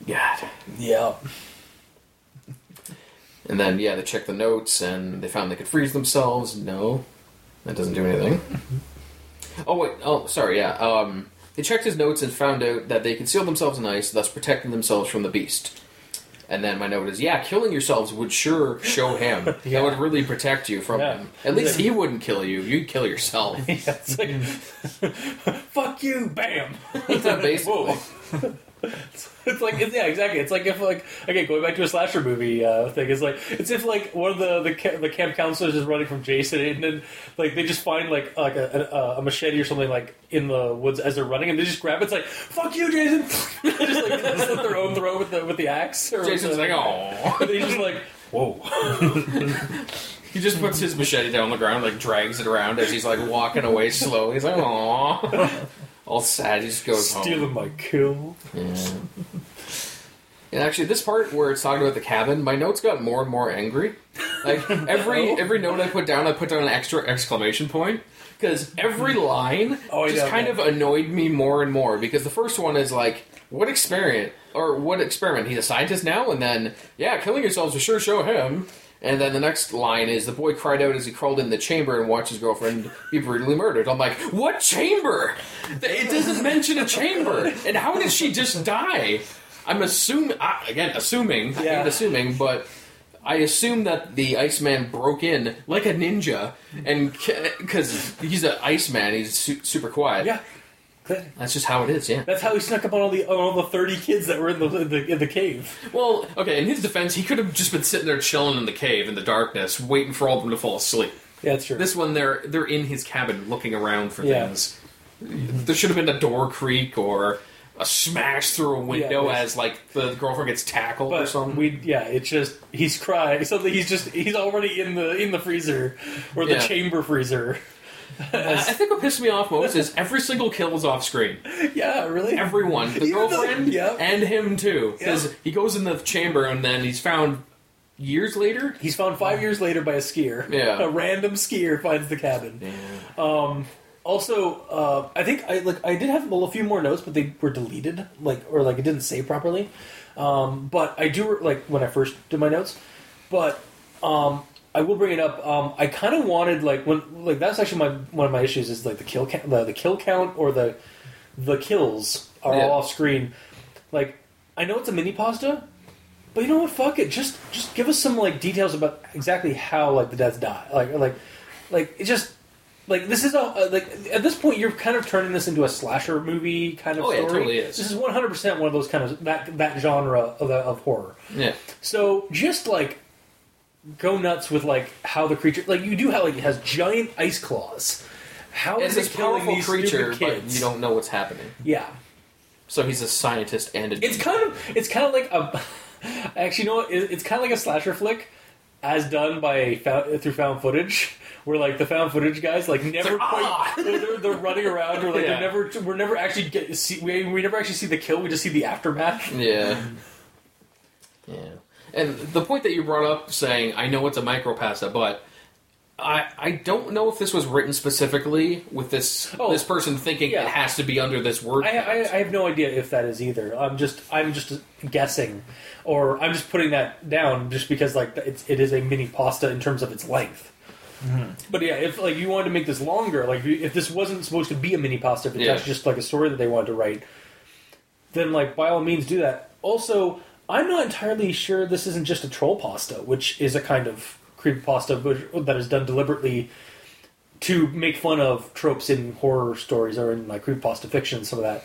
God. Yeah. And then yeah, they checked the notes and they found they could freeze themselves. No, that doesn't do anything. Oh wait, oh sorry, yeah. Um, they checked his notes and found out that they could seal themselves in ice, thus protecting themselves from the beast. And then my note is, yeah, killing yourselves would sure show him. Yeah. That would really protect you from Yeah. him. At least he wouldn't kill you. You'd kill yourself. Yeah, it's like, fuck you, bam. Basically. Whoa. it's like it's, yeah, exactly. It's like if like again going back to a slasher movie uh, thing. It's like it's if like one of the the, ca- the camp counselors is running from Jason, and then like they just find like like a, a, a machete or something like in the woods as they're running, and they just grab it. It's like fuck you, Jason. just like slit their own throat with the with the axe. Or Jason's like, oh. They just like whoa. He just puts his machete down on the ground, like drags it around as he's like walking away slowly. He's like, "Aw." All sad. He just goes home. Stealing my kill. Yeah. And actually, this part where it's talking about the cabin, my notes got more and more angry. Like every Oh. every note I put down, I put down an extra exclamation point because every line Oh, just know, kind of annoyed me more and more. Because the first one is like, "What experiment?" or "What experiment?" He's a scientist now, and then yeah, killing yourselves will sure show him. And then the next line is the boy cried out as he crawled in the chamber and watched his girlfriend be brutally murdered. I'm like, what chamber? It doesn't mention a chamber. And how did she just die? I'm assuming, again, assuming, Yeah. hate assuming, but I assume that the Iceman broke in like a ninja, and because he's an Iceman, he's su- super quiet. Yeah. That's just how it is, yeah. That's how he snuck up on all the on all the thirty kids that were in the in the, in the cave. Well, okay, in his defense, he could have just been sitting there chilling in the cave in the darkness, waiting for all of them to fall asleep. Yeah, that's true. This one, they're they're in his cabin looking around for Yeah. things. There should have been a door creak or a smash through a window there's- as like the girlfriend gets tackled or but something. we yeah, it's just he's crying. Suddenly he's just he's already in the in the freezer or the Yeah. chamber freezer. I think what pissed me off most is every single kill is off screen. Yeah, really. Everyone, the Even though- girlfriend, yeah. and him too, because Yeah. he goes in the chamber and then he's found years later. He's found five years later by a skier. Yeah. a random skier finds the cabin. Also, uh, I think I like I did have a few more notes, but they were deleted, like or like it didn't save properly. Um, but I do like when I first did my notes. But um, I will bring it up. Um, I kind of wanted like when like that's actually my one of my issues is like the kill count, the, the kill count or the the kills are Yeah. all off screen. Like I know it's a mini pasta, but you know what? Fuck it. Just just give us some like details about exactly how like the deaths die. Like like like it just like this is a like at this point you're kind of turning this into a slasher movie kind of Oh, yeah, it story. totally is. This is 100 percent one of those kind of that that genre of, of horror. Yeah, So just like go nuts with like how the creature like you do have like it has giant ice claws. How is it's this it killing powerful these creature, stupid kids? you don't know what's happening. Yeah, So he's a scientist and a it's kind of it's kind of like a actually you know what it's kind of like a slasher flick as done by found, through found footage where like the found footage guys like never like, quite "Ah!" they're, they're, they're running around or like Yeah. they're never we're never actually get see we, we never actually see the kill we just see the aftermath Yeah. Yeah. And the point that you brought up saying, I know it's a micropasta, but I I don't know if this was written specifically with this Oh, this person thinking yeah. it has to be under this word. I, I, I have no idea if that is either. I'm just I'm just guessing, or I'm just putting that down just because like it's it is a mini pasta in terms of its length. Mm-hmm. But yeah, if like you wanted to make this longer, like if this wasn't supposed to be a mini pasta, if it's Yeah. actually just like a story that they wanted to write, then like by all means do that. Also, I'm not entirely sure this isn't just a troll pasta, which is a kind of creepy pasta that is done deliberately to make fun of tropes in horror stories or in like creepypasta fiction, some of that.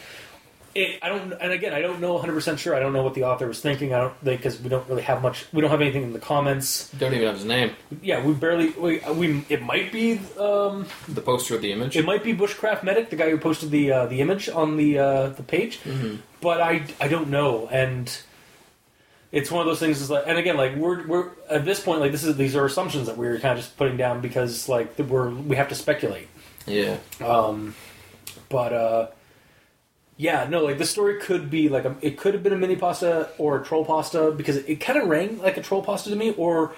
It, I don't, and again, I don't know 100 percent sure. I don't know what the author was thinking. I don't because we don't really have much. We don't have anything in the comments. don't even have his name. Yeah, we barely. We, we it might be um, The poster of the image. it might be Bushcraft Medic, the guy who posted the uh, the image on the uh, the page, but I I don't know, and it's one of those things. Is like, and again, like we're we're at this point, like this is these are assumptions that we're kind of just putting down because like we're we have to speculate. yeah. Um, but uh, yeah, no, like the story could be like a, it could have been a mini pasta or a troll pasta because it, it kind of rang like a troll pasta to me, or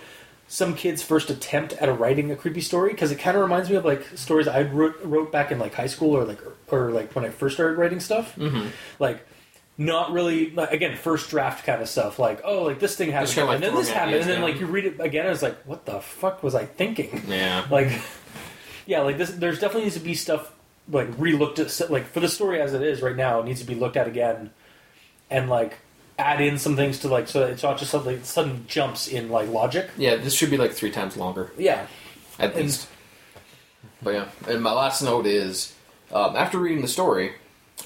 some kid's first attempt at a writing a creepy story because it kind of reminds me of like stories I wrote, wrote back in like high school or like or, like when I first started writing stuff, mm-hmm. like. Not really. Like, again, first draft kind of stuff. Like, oh, like this thing happened, Just kinda, like, and then this throwing happened, and then like you read it again, and it's like, what the fuck was I thinking? Yeah. like yeah like this there's definitely needs to be stuff like re-looked at like for the story as it is right now it needs to be looked at again and like add in some things to like so that it's not just something sudden jumps in like logic Yeah, this should be like three times longer, yeah at And- least. But yeah, and my last note is um, after reading the story,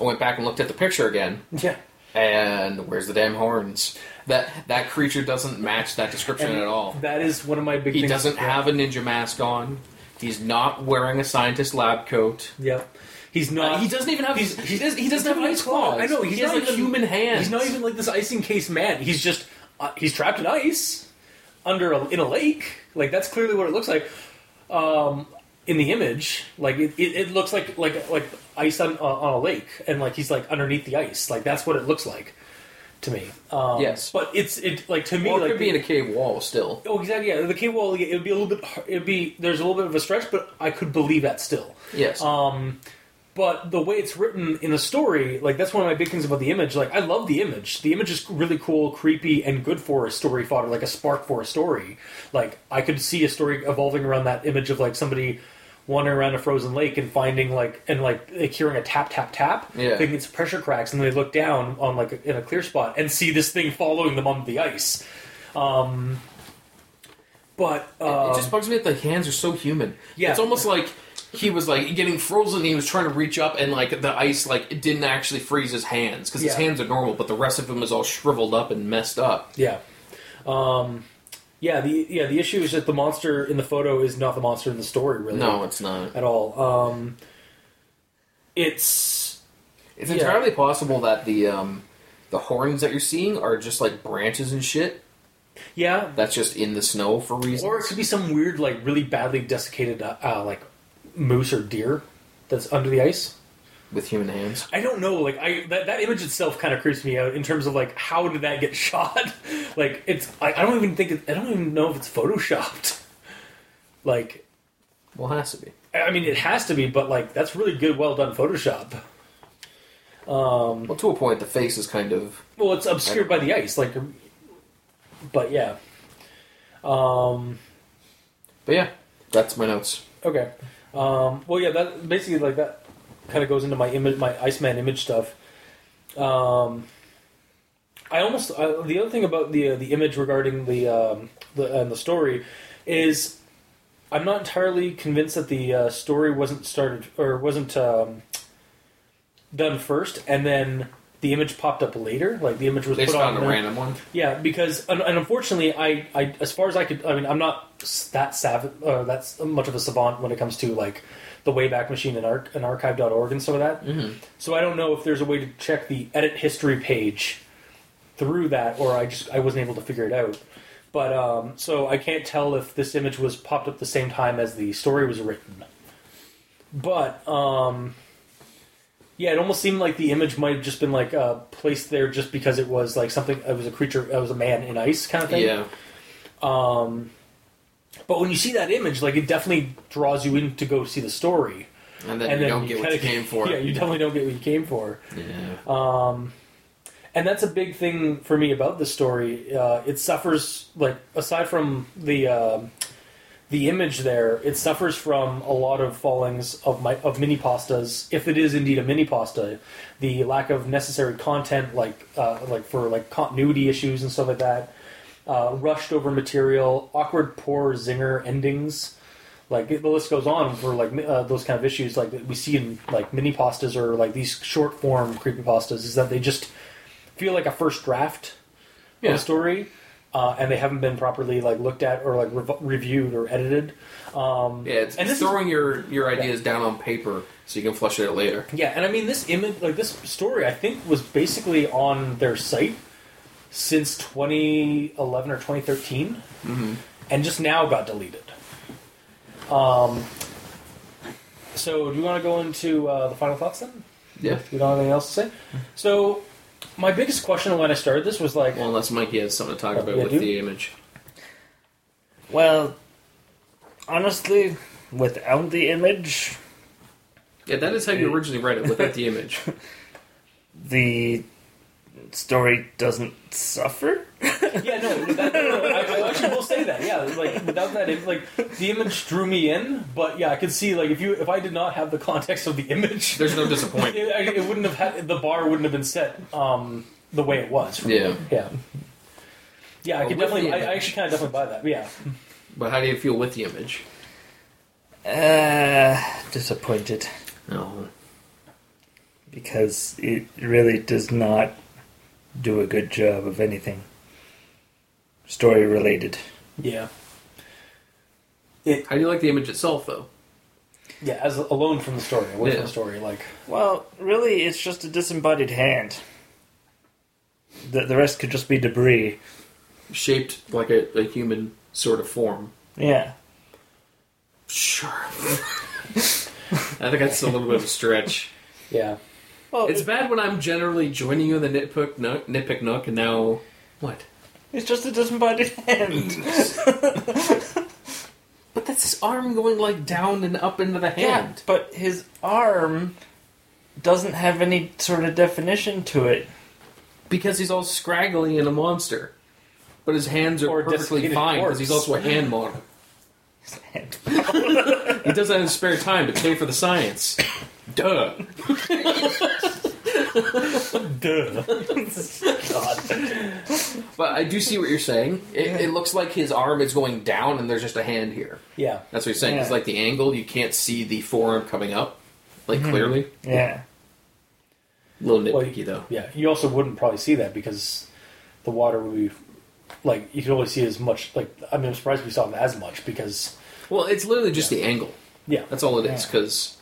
I went back and looked at the picture again, yeah and where's the damn horns? That that creature doesn't match that description And at all. that is one of my big He things doesn't have a ninja mask on. He's not wearing a scientist lab coat. yep he's not Uh, he doesn't even have. he's- he, does, he doesn't have ice claws. I know he's he has not like even, human hands. He's not even like this ice encased man. He's just uh, he's trapped in ice under a, in a lake. Like that's clearly what it looks like. Um, in the image, like it, it, it looks like like like ice on, on a lake, and like he's like underneath the ice. Like that's what it looks like to me. Um, Yes. but it's it like to me Or it like could be in a cave wall still. Oh, exactly. Yeah, the cave wall. It would be a little bit. It'd be there's a little bit of a stretch, but I could believe that still. Yes. Um, But the way it's written in the story, like that's one of my big things about the image. Like I love the image. The image is really cool, creepy, and good for a story fodder, like a spark for a story. Like I could see a story evolving around that image of like somebody wandering around a frozen lake and finding like and like, like hearing a tap tap tap, Yeah. thinking it's pressure cracks, and they look down on like in a clear spot and see this thing following them on the ice. Um, but um, it just bugs me that the hands are so human. Yeah. it's almost like he was like getting frozen. He was trying to reach up, and like the ice like it didn't actually freeze his hands because his hands are normal, but the rest of him is all shriveled up and messed up. Yeah. Um, yeah, the yeah, the issue is that the monster in the photo is not the monster in the story really. No, it's not. At all. Um, it's It's Yeah. entirely possible that the um, the horns that you're seeing are just like branches and shit. yeah, That's just in the snow for reasons. or it could be some weird like really badly desiccated uh, uh, like moose or deer that's under the ice. With human hands. I don't know. Like I that, that image itself kind of creeps me out in terms of like how did that get shot? like it's I, I don't even think it, I don't even know if it's photoshopped. like Well, it has to be. I mean it has to be, but like that's really good, well done Photoshop. Um, Well, to a point, the face is kind of. well, it's obscured by the ice, like, but yeah. Um, But yeah, that's my notes. okay. Um, well, yeah, that basically like that kind of goes into my image, my Iceman image stuff. Um, I almost uh, the other thing about the uh, the image regarding the um, the and the story is I'm not entirely convinced that the uh, story wasn't started or wasn't um, done first, and then the image popped up later. Like the image was They put just on found a the- random one. yeah, because and, and unfortunately, I, I as far as I could, I mean, I'm not that savant, uh, that's much of a savant when it comes to like the Wayback Machine and, arch- and Archive.org and some of that. Mm-hmm. So I don't know if there's a way to check the edit history page through that, or I just I wasn't able to figure it out. But um, so I can't tell if this image was popped up the same time as the story was written. But um, yeah, it almost seemed like the image might have just been like uh, placed there just because it was like something. It was a creature. It was a man in ice kind of thing. Yeah. Um, but when you see that image, like it definitely draws you in to go see the story, And then and you then don't get what you came for. Yeah, you definitely don't get what you came for. Yeah. Um, and that's a big thing for me about the story. Uh, it suffers like aside from the um the image there, it suffers from a lot of fallings of my of mini pastas. If it is indeed a mini pasta, the lack of necessary content, like uh, like for like continuity issues and stuff like that, uh, rushed over material, awkward, poor zinger endings. Like the list goes on for like uh, those kind of issues, like that we see in like mini pastas or like these short form creepy pastas, is that they just feel like a first draft of a story, uh, and they haven't been properly like looked at or like rev- reviewed or edited. Um, Yeah, it's And this is- throwing your, your ideas down on paper so you can flush it out later. Yeah, and I mean this image, like this story, I think was basically on their site since 2011 or 2013, Mm-hmm. and just now got deleted. Um. So, do you want to go into uh, the final thoughts then? Yeah. If You don't have anything else to say? So, my biggest question when I started this was like, Well, unless Mikey has something to talk Oh, about yeah, with dude. the image. Well, honestly, without the image, Yeah, that is how you originally read it, without the image. the story doesn't suffer. yeah, no, that, no, no, I, I actually will say that. Yeah, like without that, it, like the image drew me in, but yeah, I could see like if you if I did not have the context of the image, There's no disappointment. it, it wouldn't have had the bar wouldn't have been set um, the way it was. for me. Yeah. yeah, yeah. I Well, could definitely. I, I actually kind of definitely buy that. Yeah, But how do you feel with the image? Uh, disappointed No. because it really does not do a good job of anything story related. yeah, How do you like the image itself, though? yeah. As alone from the story, away Yeah. from the story, like Well, really, it's just a disembodied hand. The, the rest could just be debris. Shaped like a, a human sort of form. Yeah. Sure. I think that's a little bit of a stretch. yeah. Well, It's bad when I'm generally joining you in the nitpick nook, nitpick nook, and now what? it's just it doesn't a disembodied hand. But that's his arm going like down and up into the yeah, hand. but his arm doesn't have any sort of definition to it. Because he's all scraggly and a monster. But his hands are Or perfectly fine because he's also a hand model. He does that in his spare time to pay for the science. Duh. Duh. God. But I do see what you're saying. It, it looks like his arm is going down and there's just a hand here. Yeah. That's what you're saying. It's Yeah. like the angle, you can't see the forearm coming up, like mm-hmm. clearly. Yeah. A little Well, nitpicky though. Yeah. You also wouldn't probably see that because the water would be like you could only see as much. Like I mean, I'm surprised we saw as much because Well, it's literally just the angle. yeah, That's all it is. Because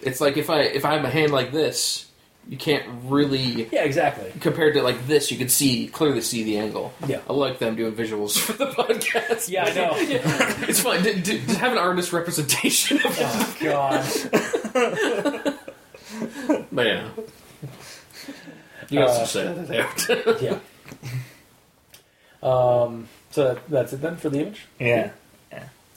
it's like if I if I have a hand like this, you can't really yeah, exactly. compared to like this. You can see clearly see the angle. Yeah. I like them doing visuals for the podcast. Yeah, I know. it's fine. D- d- d- have an artist representation of it. oh god. But yeah. You guys Uh, just say that out. Yeah. Um. So that's it then for the image. Yeah.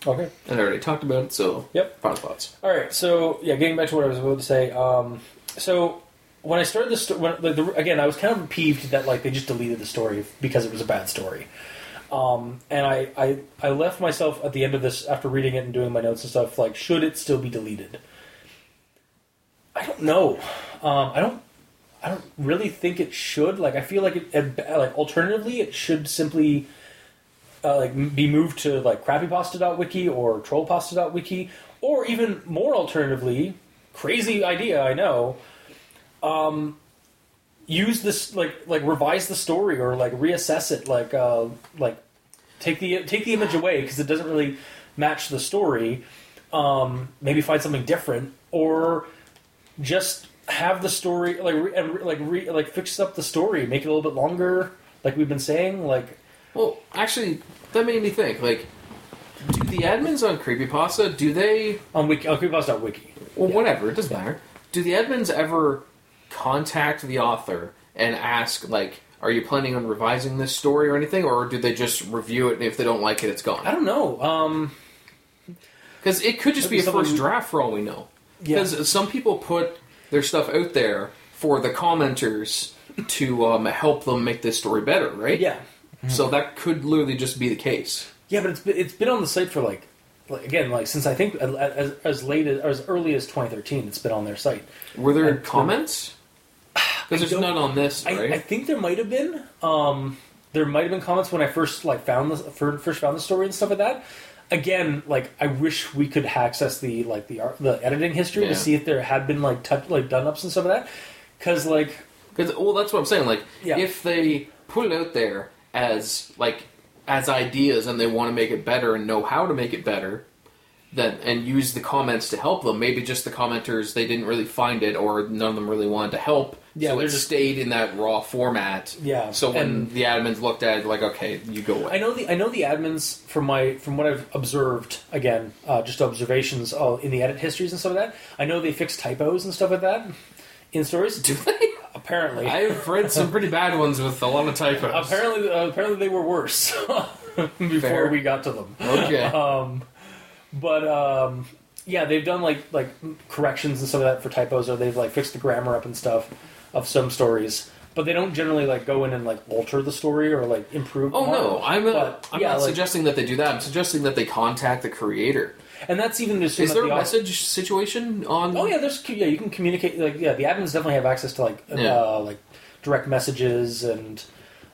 Okay. And I already talked about it, so Yep. final thoughts. All right. So yeah, getting back to what I was about to say. Um. So when I started this, sto- when, the, the, again, I was kind of peeved that like they just deleted the story because it was a bad story. Um, and I, I, I left myself at the end of this after reading it and doing my notes and stuff. Like, should it still be deleted? I don't know. Um, I don't. I don't really think it should. Like, I feel like it. it like, alternatively, it should simply uh, like be moved to like crappypasta.wiki or trollpasta.wiki, or even more alternatively, crazy idea. I know. Um, use this like like revise the story or like reassess it. Like uh, like take the take the image away because it doesn't really match the story. Um, maybe find something different or just have the story like re, like re, like fix up the story, make it a little bit longer. Like we've been saying, like Well, actually, that made me think. Like, do the admins on Creepypasta do they? on wiki on creepypasta.wiki. Well, Yeah. whatever. It doesn't matter. Do the admins ever contact the author and ask, like, "Are you planning on revising this story or anything?" Or do they just review it and if they don't like it, it's gone? I don't know. Um, Because it could just be a first draft for all we know. Yeah. Because some people put their stuff out there for the commenters to um, help them make this story better, right? yeah, So that could literally just be the case. yeah, but it's been, it's been on the site for like, like again like since I think as, as, as late as, or as early as 2013. It's been on their site. Were there And- comments? Because there's don't- none on this, I, right? I think there might have been. Um, there might have been comments when I first like found the fir- first found the story and stuff like that. Again, like I wish we could access the like the art, the editing history Yeah. to see if there had been like touch like done ups and stuff like that. Because like Because well, that's what I'm saying. Like, Yeah. if they put it out there as like as ideas and they want to make it better and know how to make it better, then and use the comments to help them. Maybe just the commenters they didn't really find it, or none of them really wanted to help. Yeah, so they're it just- stayed in that raw format. Yeah, So when the admins looked at it, like, okay, you go away. I know the I know the admins from my from what I've observed again, uh, just observations uh, in the edit histories and stuff like that. I know they fix typos and stuff like that in stories. Do they? Apparently, I've read some pretty bad ones with a lot of typos. apparently, uh, apparently they were worse before Fair. we got to them. Okay. Um, but um, yeah, they've done like like corrections and stuff like that for typos, or they've like fixed the grammar up and stuff of some stories. But they don't generally like go in and like alter the story or like improve. Oh no. I'm, uh, But, I'm yeah, not like- suggesting that they do that. I'm suggesting that they contact the creator. And that's even assume Is there a the author- message situation on? Oh yeah, there's yeah you can communicate like yeah the admins definitely have access to like Yeah. uh, like direct messages and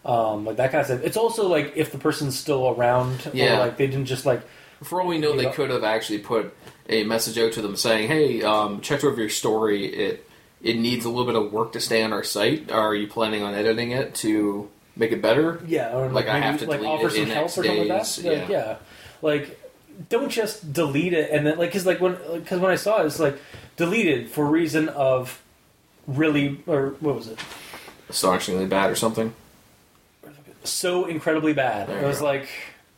um, like that kind of stuff. It's also like if the person's still around Yeah. or like they didn't just like For all we know, they go- could have actually put a message out to them saying, "Hey, um, checked over your story. It it needs a little bit of work to stay on our site. Are you planning on editing it to make it better?" yeah or Like, I maybe, have to like offer some help or something like that. Like, yeah. yeah, like don't just delete it and then like because like when because when I saw it, it's like deleted for reason of really or what was it Astonishingly bad or something. so incredibly bad. There I was go. like,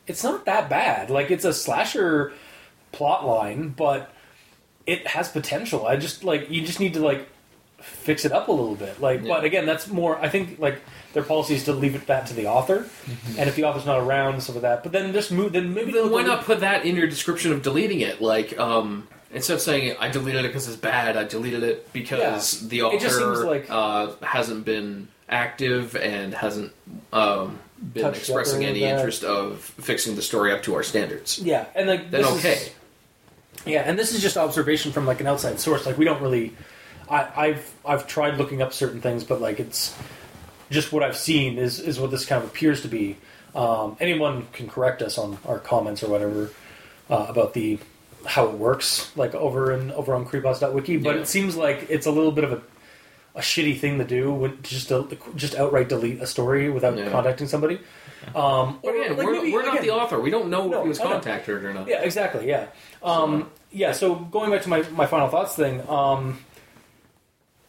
it's not that bad. Like it's a slasher plot line, but it has potential. I just like you just need to like fix it up a little bit. Like, Yeah. but again, that's more. I think like their policy is to leave it that to the author, and if the author's not around and stuff like that. But then just move. Then maybe Then why not put that in your description of deleting it? Like, um, Instead of saying I deleted it because it's bad, I deleted it because the author It just seems like- uh, hasn't been active and hasn't um, been expressing any that. interest of fixing the story up to our standards. Yeah, and like Then this okay. Is, yeah, and this is just observation from like an outside source. Like we don't really. I, I've I've tried looking up certain things, but like it's just what I've seen is is what this kind of appears to be. Um, anyone can correct us on our comments or whatever uh, about the how it works, like over in over on creepos.wiki. But Yeah. it seems like it's a little bit of a a shitty thing to do, when, just to, just outright delete a story without Yeah. contacting somebody. Um, or, again, like, we're, maybe- we're not again- the author. We don't know No, if he was contacted or not. yeah, exactly. Yeah. Um, yeah. So going back to my, my final thoughts thing, um,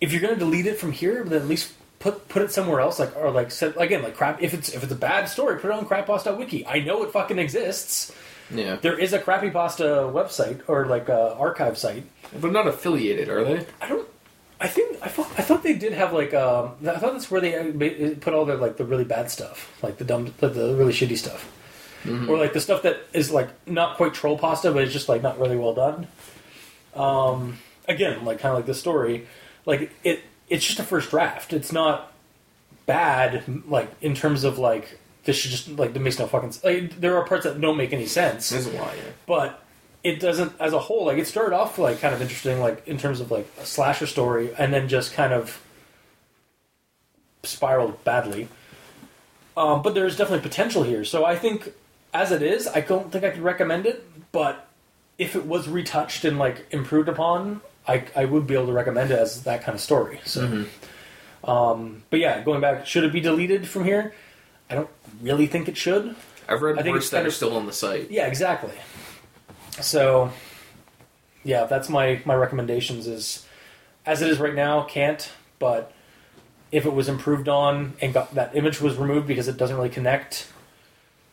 if you're going to delete it from here, then at least put put it somewhere else. Like or like set, again like crap. If it's if it's a bad story, put it on crapboss.wiki. I know it fucking exists. Yeah. There is a crappy pasta website or like a archive site. But not affiliated, are they? I don't. I think I thought I thought they did have like um, I thought that's where they uh, put all their like the really bad stuff, like the dumb, the, the really shitty stuff, or like the stuff that is like not quite troll pasta, but it's just like not really well done. Um, again, like kind of like the story, like it it's just a first draft. It's not bad, like in terms of like this should just like it makes no fucking s- like there are parts that don't make any sense That's why. Yeah. but it doesn't as a whole like it started off like kind of interesting like in terms of like a slasher story and then just kind of spiraled badly um, but there's definitely potential here so i think as it is i don't think i could recommend it but if it was retouched and like improved upon i, I would be able to recommend it as that kind of story so um, but yeah going back should it be deleted from here i don't really think it should I've read I think worse it's that are still on the site. yeah, exactly. So, yeah, that's my my recommendations. Is as it is right now, can't. But if it was improved on and got that image was removed because it doesn't really connect,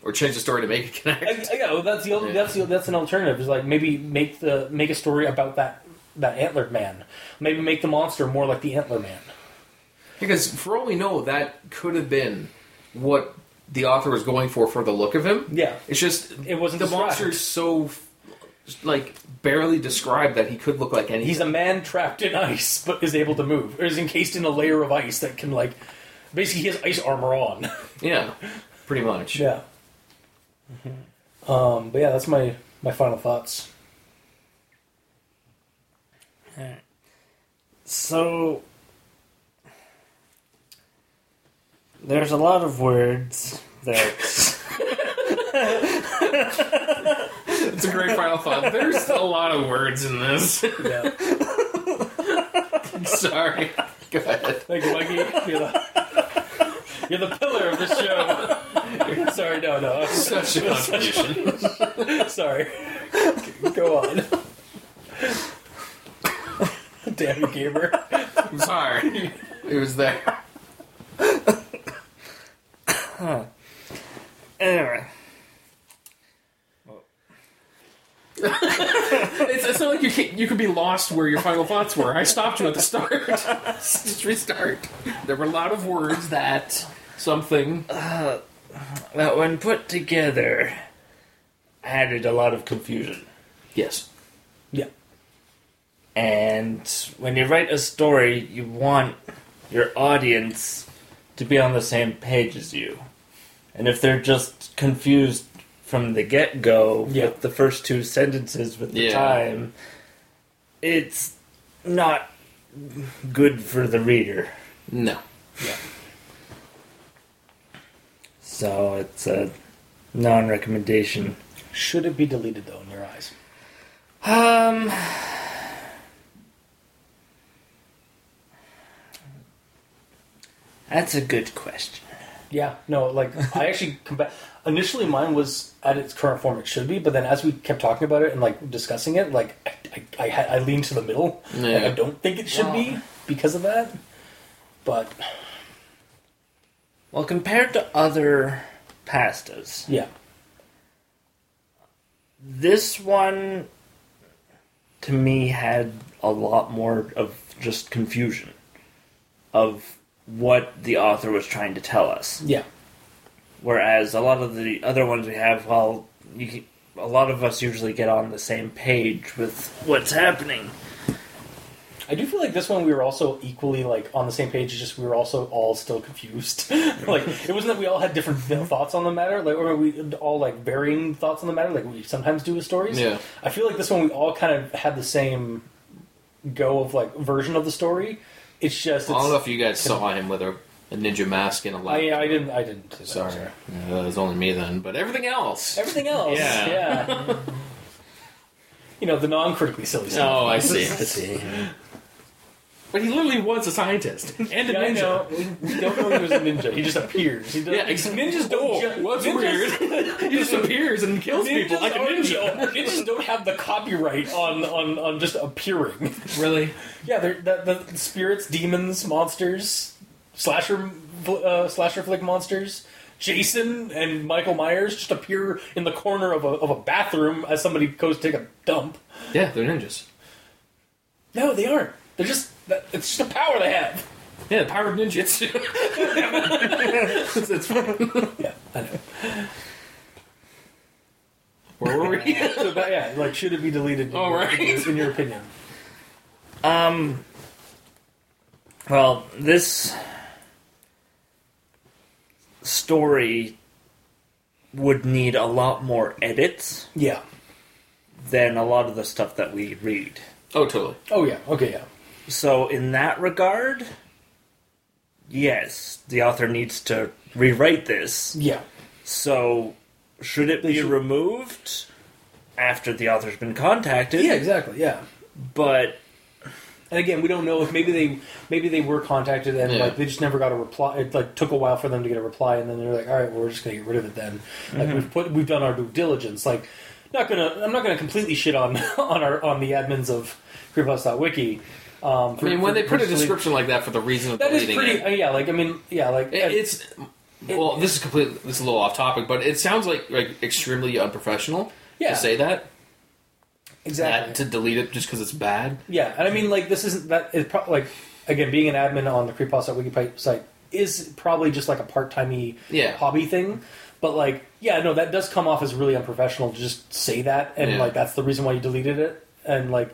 Or change the story to make it connect. I, yeah, well, that's the Yeah. that's the, that's an alternative. Is like maybe make the make a story about that that antlered man. Maybe make the monster more like the antler man. Because for all we know, that could have been what the author was going for for the look of him. Yeah, It's just It wasn't the described. monster's so like barely described that he could look like anything. he's a man trapped in ice but is able to move, or is encased in a layer of ice that can like basically he has ice armor on. yeah, pretty much. Yeah. Um, but yeah, that's my my final thoughts. Alright. So there's a lot of words that It's a great final thought. There's a lot of words in this. Yeah. Sorry. Go ahead. Thank you, Mikey. You're the, you're the pillar of the show. Sorry, no, no. Such a contribution. Sorry. Go on. Damn you, gamer. I'm sorry. It was there. anyway. It's, it's not like you can, you could be lost where your final thoughts were. I stopped you at the start. Just restart. There were a lot of words that something. that when put together added a lot of confusion. Yes. Yeah. And when you write a story, you want your audience to be on the same page as you. And if they're just confused from the get go Yeah. with the first two sentences with the Yeah. time, it's not good for the reader. No. Yeah. So it's a non recommendation. Should it be deleted though in your eyes? Um. That's a good question. Yeah, no, like I actually come back. Initially, mine was at its current form. It should be, but then as we kept talking about it and like discussing it, like I, I, I, had, I leaned to the middle. Like, I don't think it should be because of that. But Well, compared to other pastas, yeah, this one to me had a lot more of just confusion of what the author was trying to tell us. yeah, Whereas a lot of the other ones we have, well, you can, a lot of us usually get on the same page with what's happening. I do feel like this one we were also equally like on the same page. Just we were also all still confused. like it wasn't that we all had different thoughts on the matter, like or we all like varying thoughts on the matter, like we sometimes do with stories. Yeah. I feel like this one we all kind of had the same go of like version of the story. It's just I don't know if you guys saw him with a, a ninja mask and a laptop. I, I didn't I didn't. do that, Sorry, Uh, it was only me then. But everything else. Everything else, Yeah. yeah. you know the non-critically silly stuff. Oh, I see. I see. But he literally was a scientist and a Yeah, ninja. We we don't know he was a ninja. He just appears. He does, Yeah, ex- ninjas don't. Ninjas- What's ninjas- weird? he just appears and kills people like a ninja. Ninjas don't have the copyright on, on, on just appearing. Really? Yeah, they're the, the spirits, demons, monsters, slasher uh, slasher flick monsters. Jason and Michael Myers just appear in the corner of a, of a bathroom as somebody goes to take a dump. Yeah, they're ninjas. No, they aren't. They're just that, it's just a power they have. Yeah, the power of ninjutsu. It's fine. Yeah, I know. Where were we? So that, yeah, like should it be deleted? In, All your, right. in, in your opinion? Um. Well, this story would need a lot more edits Yeah. than a lot of the stuff that we read. oh, totally. Oh yeah. Okay. Yeah. So, in that regard, yes, the author needs to rewrite this. Yeah. So, should it be should- removed after the author's been contacted? Yeah. Exactly. Yeah. But And again, we don't know if maybe they maybe they were contacted and Yeah. like they just never got a reply. It like took a while for them to get a reply, and then they're like, "All right, well, we're just gonna get rid of it then." Like mm-hmm. we've put we've done our due diligence. Like, not gonna I'm not gonna completely shit on on our on the admins of creephouse.wiki. Um, I mean, when they put a for- for- description like that for the reason of that is deleting pretty. it, Uh, yeah, like I mean, yeah, like it- it's well, this is completely this is a little off topic, but it sounds like like extremely unprofessional Yeah. to say that exactly that to delete it just because it's bad. Yeah, and I mean, like, this isn't that. It pro- like, again, being an admin on the Creephouse.wiki site is probably just like a part timey Yeah. hobby thing. But like, yeah, no, that does come off as really unprofessional to just say that, and Yeah. like that's the reason why you deleted it, and like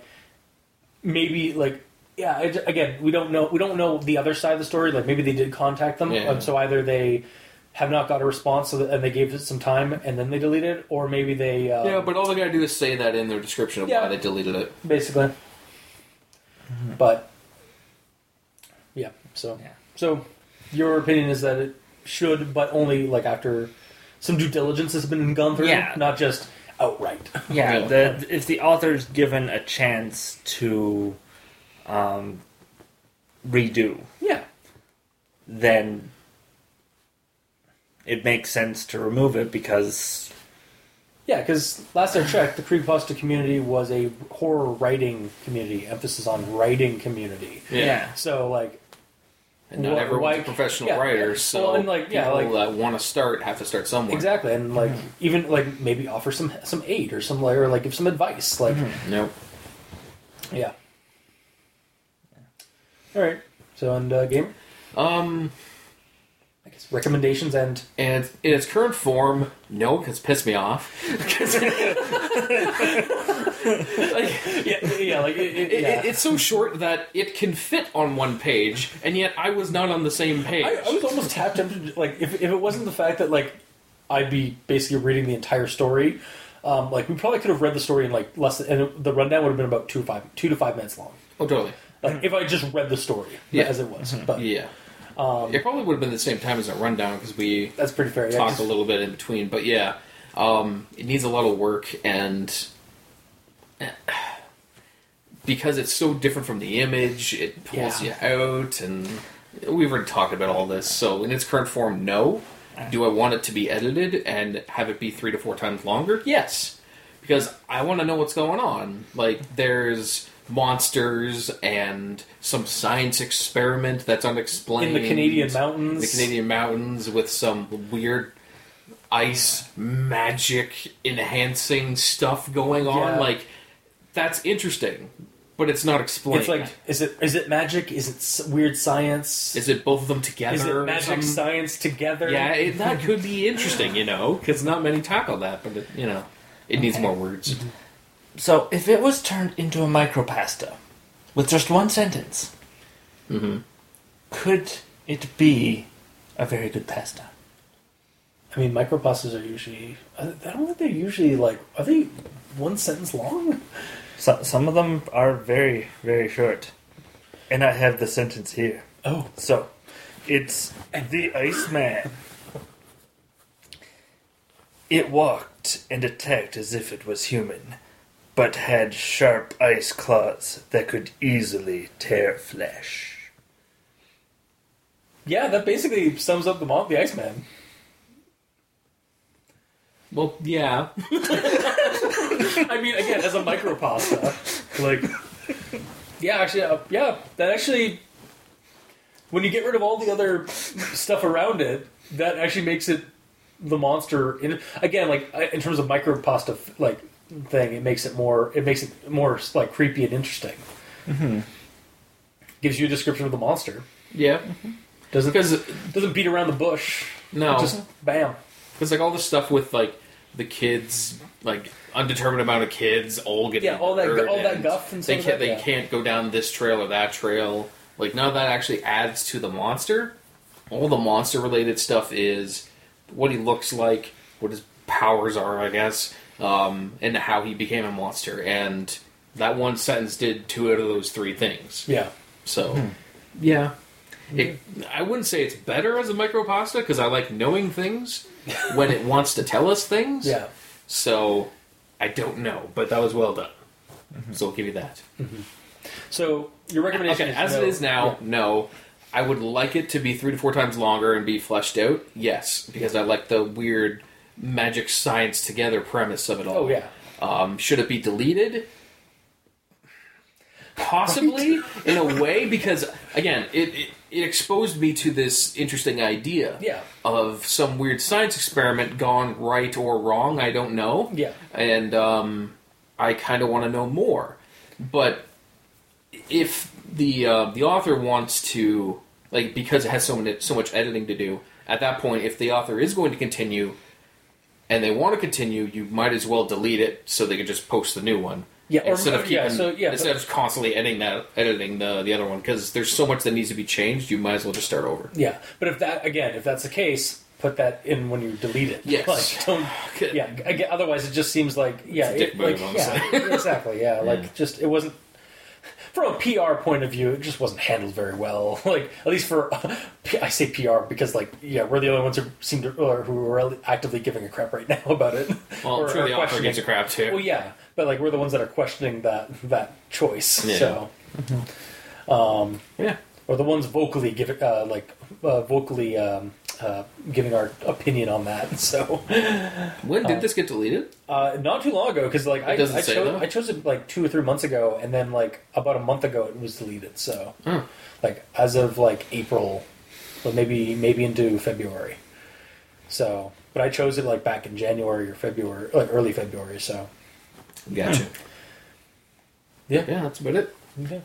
maybe like. Yeah, I j again, we don't know. We don't know the other side of the story. Like maybe they did contact them, Yeah. um, so either they have not got a response, so that, and they gave it some time, and then they deleted, it, or maybe they uh, Yeah, but all they gotta do is say that in their description of Yeah. why they deleted it. basically. But yeah, so Yeah. so your opinion is that it should, but only like after some due diligence has been gone through, Yeah. not just outright. yeah, Yeah. the, if the author's given a chance to um, redo, yeah, then it makes sense to remove it because yeah, because last I checked, the creepypasta community was a horror writing community, emphasis on writing community. yeah, So like, And not Wh- everyone's why- a professional yeah. writer, so Well, and, like, yeah, people like- that want to start have to start somewhere. exactly, and like even like maybe offer some some aid or some like or like give some advice, like. Nope. Yeah. All right. So, and uh, game, Um, I guess recommendations and and in its current form, no, because pissed me off. 'Cause- like, yeah, yeah, like it, it, It, yeah. it's so short that it can fit on one page, and yet I was not on the same page. I, I was almost half tempted. to- Like, if, if it wasn't the fact that like I'd be basically reading the entire story, um, like we probably could have read the story in like less, than, and the rundown would have been about two five two to five minutes long. oh, totally. Like if I just read the story Yeah. as it was, but Yeah. um, It probably would have been the same time as a rundown because we that's pretty fair. Yeah, talked a little bit in between. But yeah, um, it needs a lot of work, and because it's so different from the image, it pulls Yeah. you out. And we've already talked about all this. So in its current form, no. Do I want it to be edited and have it be three to four times longer? Yes, because I want to know what's going on. Like there's monsters and some science experiment that's unexplained in the Canadian mountains. the Canadian mountains with some weird ice magic enhancing stuff going on. Yeah. Like that's interesting, but it's not explained. It's like, is it is it magic? Is it weird science? is it both of them together? Is it magic something? science together? Yeah, it, that could be interesting, you know, because not many tackle that. But it, you know, It needs more words. Mm-hmm. So, if it was turned into a micropasta with just one sentence, hmm could it be a very good pasta? I mean, micropastas are usually. I I don't think they're usually like. Are they one sentence long? So, some of them are very, very short. And I have the sentence here. Oh, So, it's the Iceman. It walked and attacked as if it was human, but had sharp ice claws that could easily tear flesh. yeah. That basically sums up the Mont the Iceman. Well, yeah. I mean, again, as a micropasta, like, yeah, actually, uh, yeah, that actually, when you get rid of all the other stuff around it, that actually makes it the monster. In again, like in terms of micropasta, like thing, it makes it more. It makes it more like creepy and interesting. Mm-hmm. Gives you a description of the monster. Yeah. Doesn't Because, doesn't beat around the bush. no. Just bam. Because, like, all the stuff with, like, the kids, like, undetermined amount of kids all getting Yeah, all that- hurt all that guff and they can't, like They that. can't go down this trail or that trail. Like, none of that actually adds to the monster. All the monster-related stuff is what he looks like, what his powers are, I guess, um, and how he became a monster. And that one sentence did two out of those three things. Yeah. So, hmm. yeah. It, I wouldn't say it's better as a micropasta because I like knowing things when it wants to tell us things. Yeah. So, I don't know, but that was well done. Mm-hmm. So, I'll give you that. Mm-hmm. So your recommendation Okay, is as no- it is now, Yeah. no. I would like it to be three to four times longer and be fleshed out. Yes, because I like the weird magic science together premise of it all. Oh yeah. Um, should it be deleted? Possibly, in a way, because again, it, it it exposed me to this interesting idea Yeah. of some weird science experiment gone right or wrong. I don't know. Yeah. and um, I kind of want to know more. But if the uh, the author wants to, like, because it has so many, so much editing to do, at that point, if the author is going to continue, and they want to continue, you might as well delete it so they can just post the new one. Yeah, or- instead of yeah, so, yeah, instead but- of constantly editing that, editing the the other one, because there's so much that needs to be changed. You might as well just start over. Yeah, but if that again, if that's the case, put that in when you delete it. Yes. Like, don't. Yeah. Otherwise, it just seems like yeah, It's a dick it, like, yeah, exactly. Yeah, like just it wasn't. From a PR point of view, it just wasn't handled very well. Like at least for, I say PR because like yeah, we're the only ones who seem to or who are actively giving a crap right now about it. Well, Or- sure the author gives a crap too. Well, yeah, but like we're the ones that are questioning that that choice. Yeah. So, mm-hmm. um, yeah. Or the ones vocally giving uh, like uh, vocally um, uh, giving our opinion on that. So, When did this get deleted? uh, not too long ago, because like I, I, chose. I chose it like two or three months ago, and then like about a month ago it was deleted. So, like as of like April, or maybe maybe into February. So, but I chose it like back in January or February, like early February. So, Gotcha. yeah. Yeah, that's about it. Okay.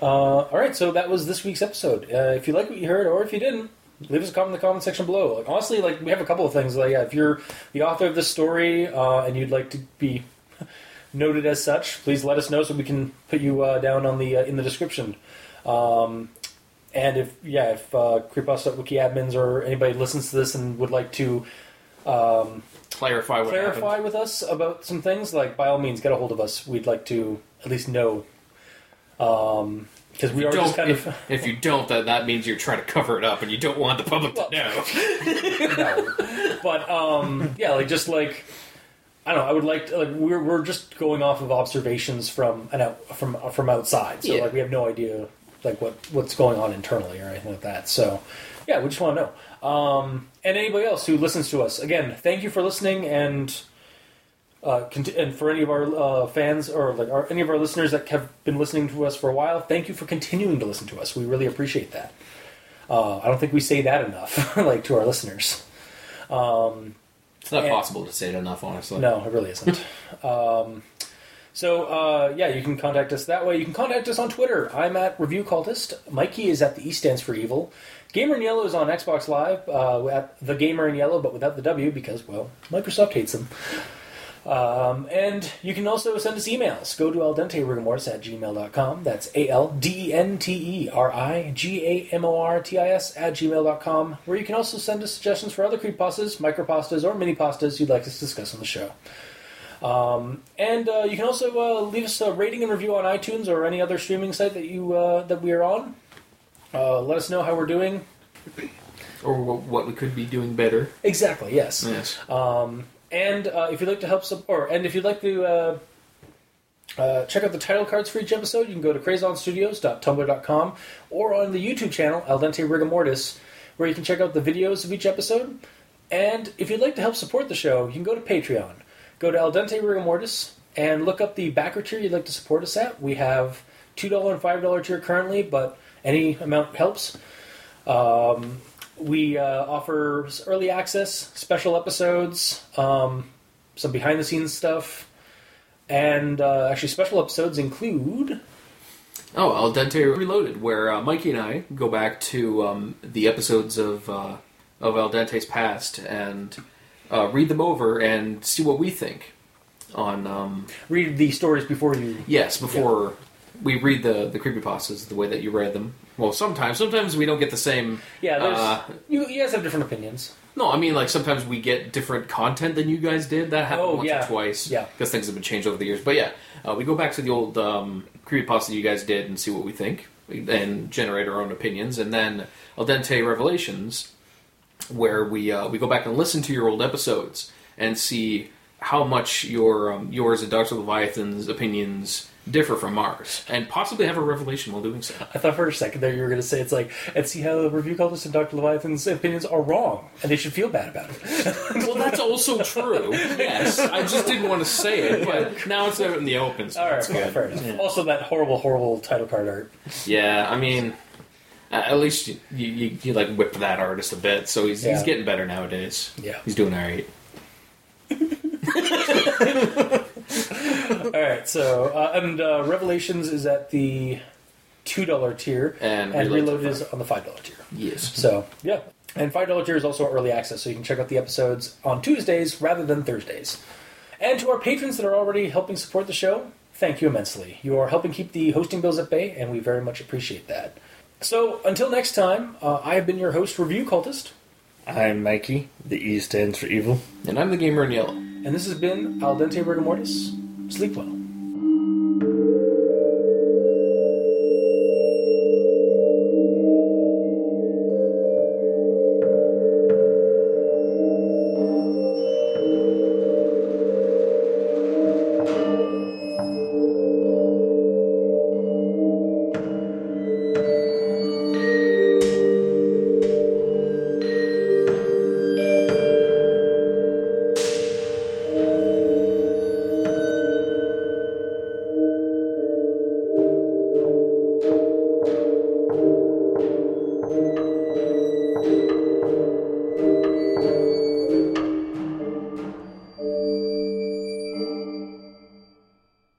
Uh, all right, so that was this week's episode. Uh, if you like what you heard, or if you didn't, leave us a comment in the comment section below. Like honestly, like we have a couple of things. Like yeah, if you're the author of this story uh, and you'd like to be noted as such, please let us know so we can put you uh, down on the uh, in the description. Um, and if yeah, if uh, Creepypasta Wiki admins or anybody listens to this and would like to um, Clarify clarify happened. with us about some things, like by all means, get a hold of us. We'd like to at least know, because we are Don't, just kind if, of if you don't, that that means you're trying to cover it up, and you don't want the public to know. no. but um, yeah, like just like I don't know. I would like to, like we're we're just going off of observations from an out, from from outside, so Yeah. like we have no idea like what what's going on internally or anything like that. So yeah, we just want to know. Um, and anybody else who listens to us, again, thank you for listening and. Uh, and for any of our uh, fans or like our, any of our listeners that have been listening to us for a while, thank you for continuing to listen to us. We really appreciate that. Uh, I don't think we say that enough, like to our listeners. It's not And- possible to say it enough, honestly. No, it really isn't. um, so uh, yeah, you can contact us that way. You can contact us on Twitter. I'm at Review Cultist. Mikey is at the E stands for Evil. Gamer in Yellow is on Xbox Live uh, at the Gamer in Yellow, but without the W because well, Microsoft hates them. Um, and you can also send us emails. Go to al dente rigamortis at gmail.com. That's A L D E N T E R I G A M O R T I S at gmail.com, where you can also send us suggestions for other creep creepypastas, micropastas, or mini pastas you'd like us to discuss on the show. Um, and uh, you can also uh, leave us a rating and review on iTunes or any other streaming site that you uh, that we are on. Uh, let us know how we're doing. Or what, what we could be doing better. Exactly. Yes. Yes. Um, and uh, if you'd like to help support, and if you'd like to uh, uh, check out the title cards for each episode, you can go to crazonstudios.tumblr.com or on the YouTube channel Al Dente Rigamortis, where you can check out the videos of each episode. And if you'd like to help support the show, you can go to Patreon. Go to Al Dente Rigamortis and look up the backer tier you'd like to support us at. We have $2 and $5 tier currently, but any amount helps. Um, we uh, offer early access, special episodes, um, some behind the scenes stuff, and uh, actually, special episodes include. Oh, Al Dente Reloaded, where uh, Mikey and I go back to um, the episodes of uh, of Al Dente's past and uh, read them over and see what we think on. Um, Read the stories before you. yes, before we read the the creepypastas the way that you read them. Well, sometimes sometimes we don't get the same. Yeah, there's, Uh, you, you guys have different opinions. No, I mean like sometimes we get different content than you guys did. That happened Oh, once yeah. or twice. Yeah. because things have been changed over the years. But yeah, uh, we go back to the old um, creepypasta you guys did and see what we think, and generate our own opinions, and then Al Dente Revelations, where we uh, we go back and listen to your old episodes and see how much your um, yours and Doctor Leviathan's opinions differ from ours, and possibly have a revelation while doing so. I thought for a second there you were going to say it's like, and see how the review cultists and Dr. Leviathan's opinions are wrong, and they should feel bad about it. Well, that's also true. Yes, I just didn't want to say it, but now it's out in the open. So All right, fair, good. fair enough. Also, that horrible, horrible title card art. Yeah, I mean, at least you, you, you, like whipped that artist a bit, so he's, Yeah. he's getting better nowadays. Yeah. he's doing all right. All right, so uh, and uh, Revelations is at the two dollar tier, And and Reload's Reloaded is on the five dollar tier. Yes. So yeah, and five dollar tier is also early access, so you can check out the episodes on Tuesdays rather than Thursdays. And to our patrons that are already helping support the show, thank you immensely. You are helping keep the hosting bills at bay, and we very much appreciate that. So until next time, uh, I have been your host, Review Cultist, I'm Mikey. The E stands for evil. And I'm the gamer in yellow. And this has been Al Dente Rigamortis. Sleep well.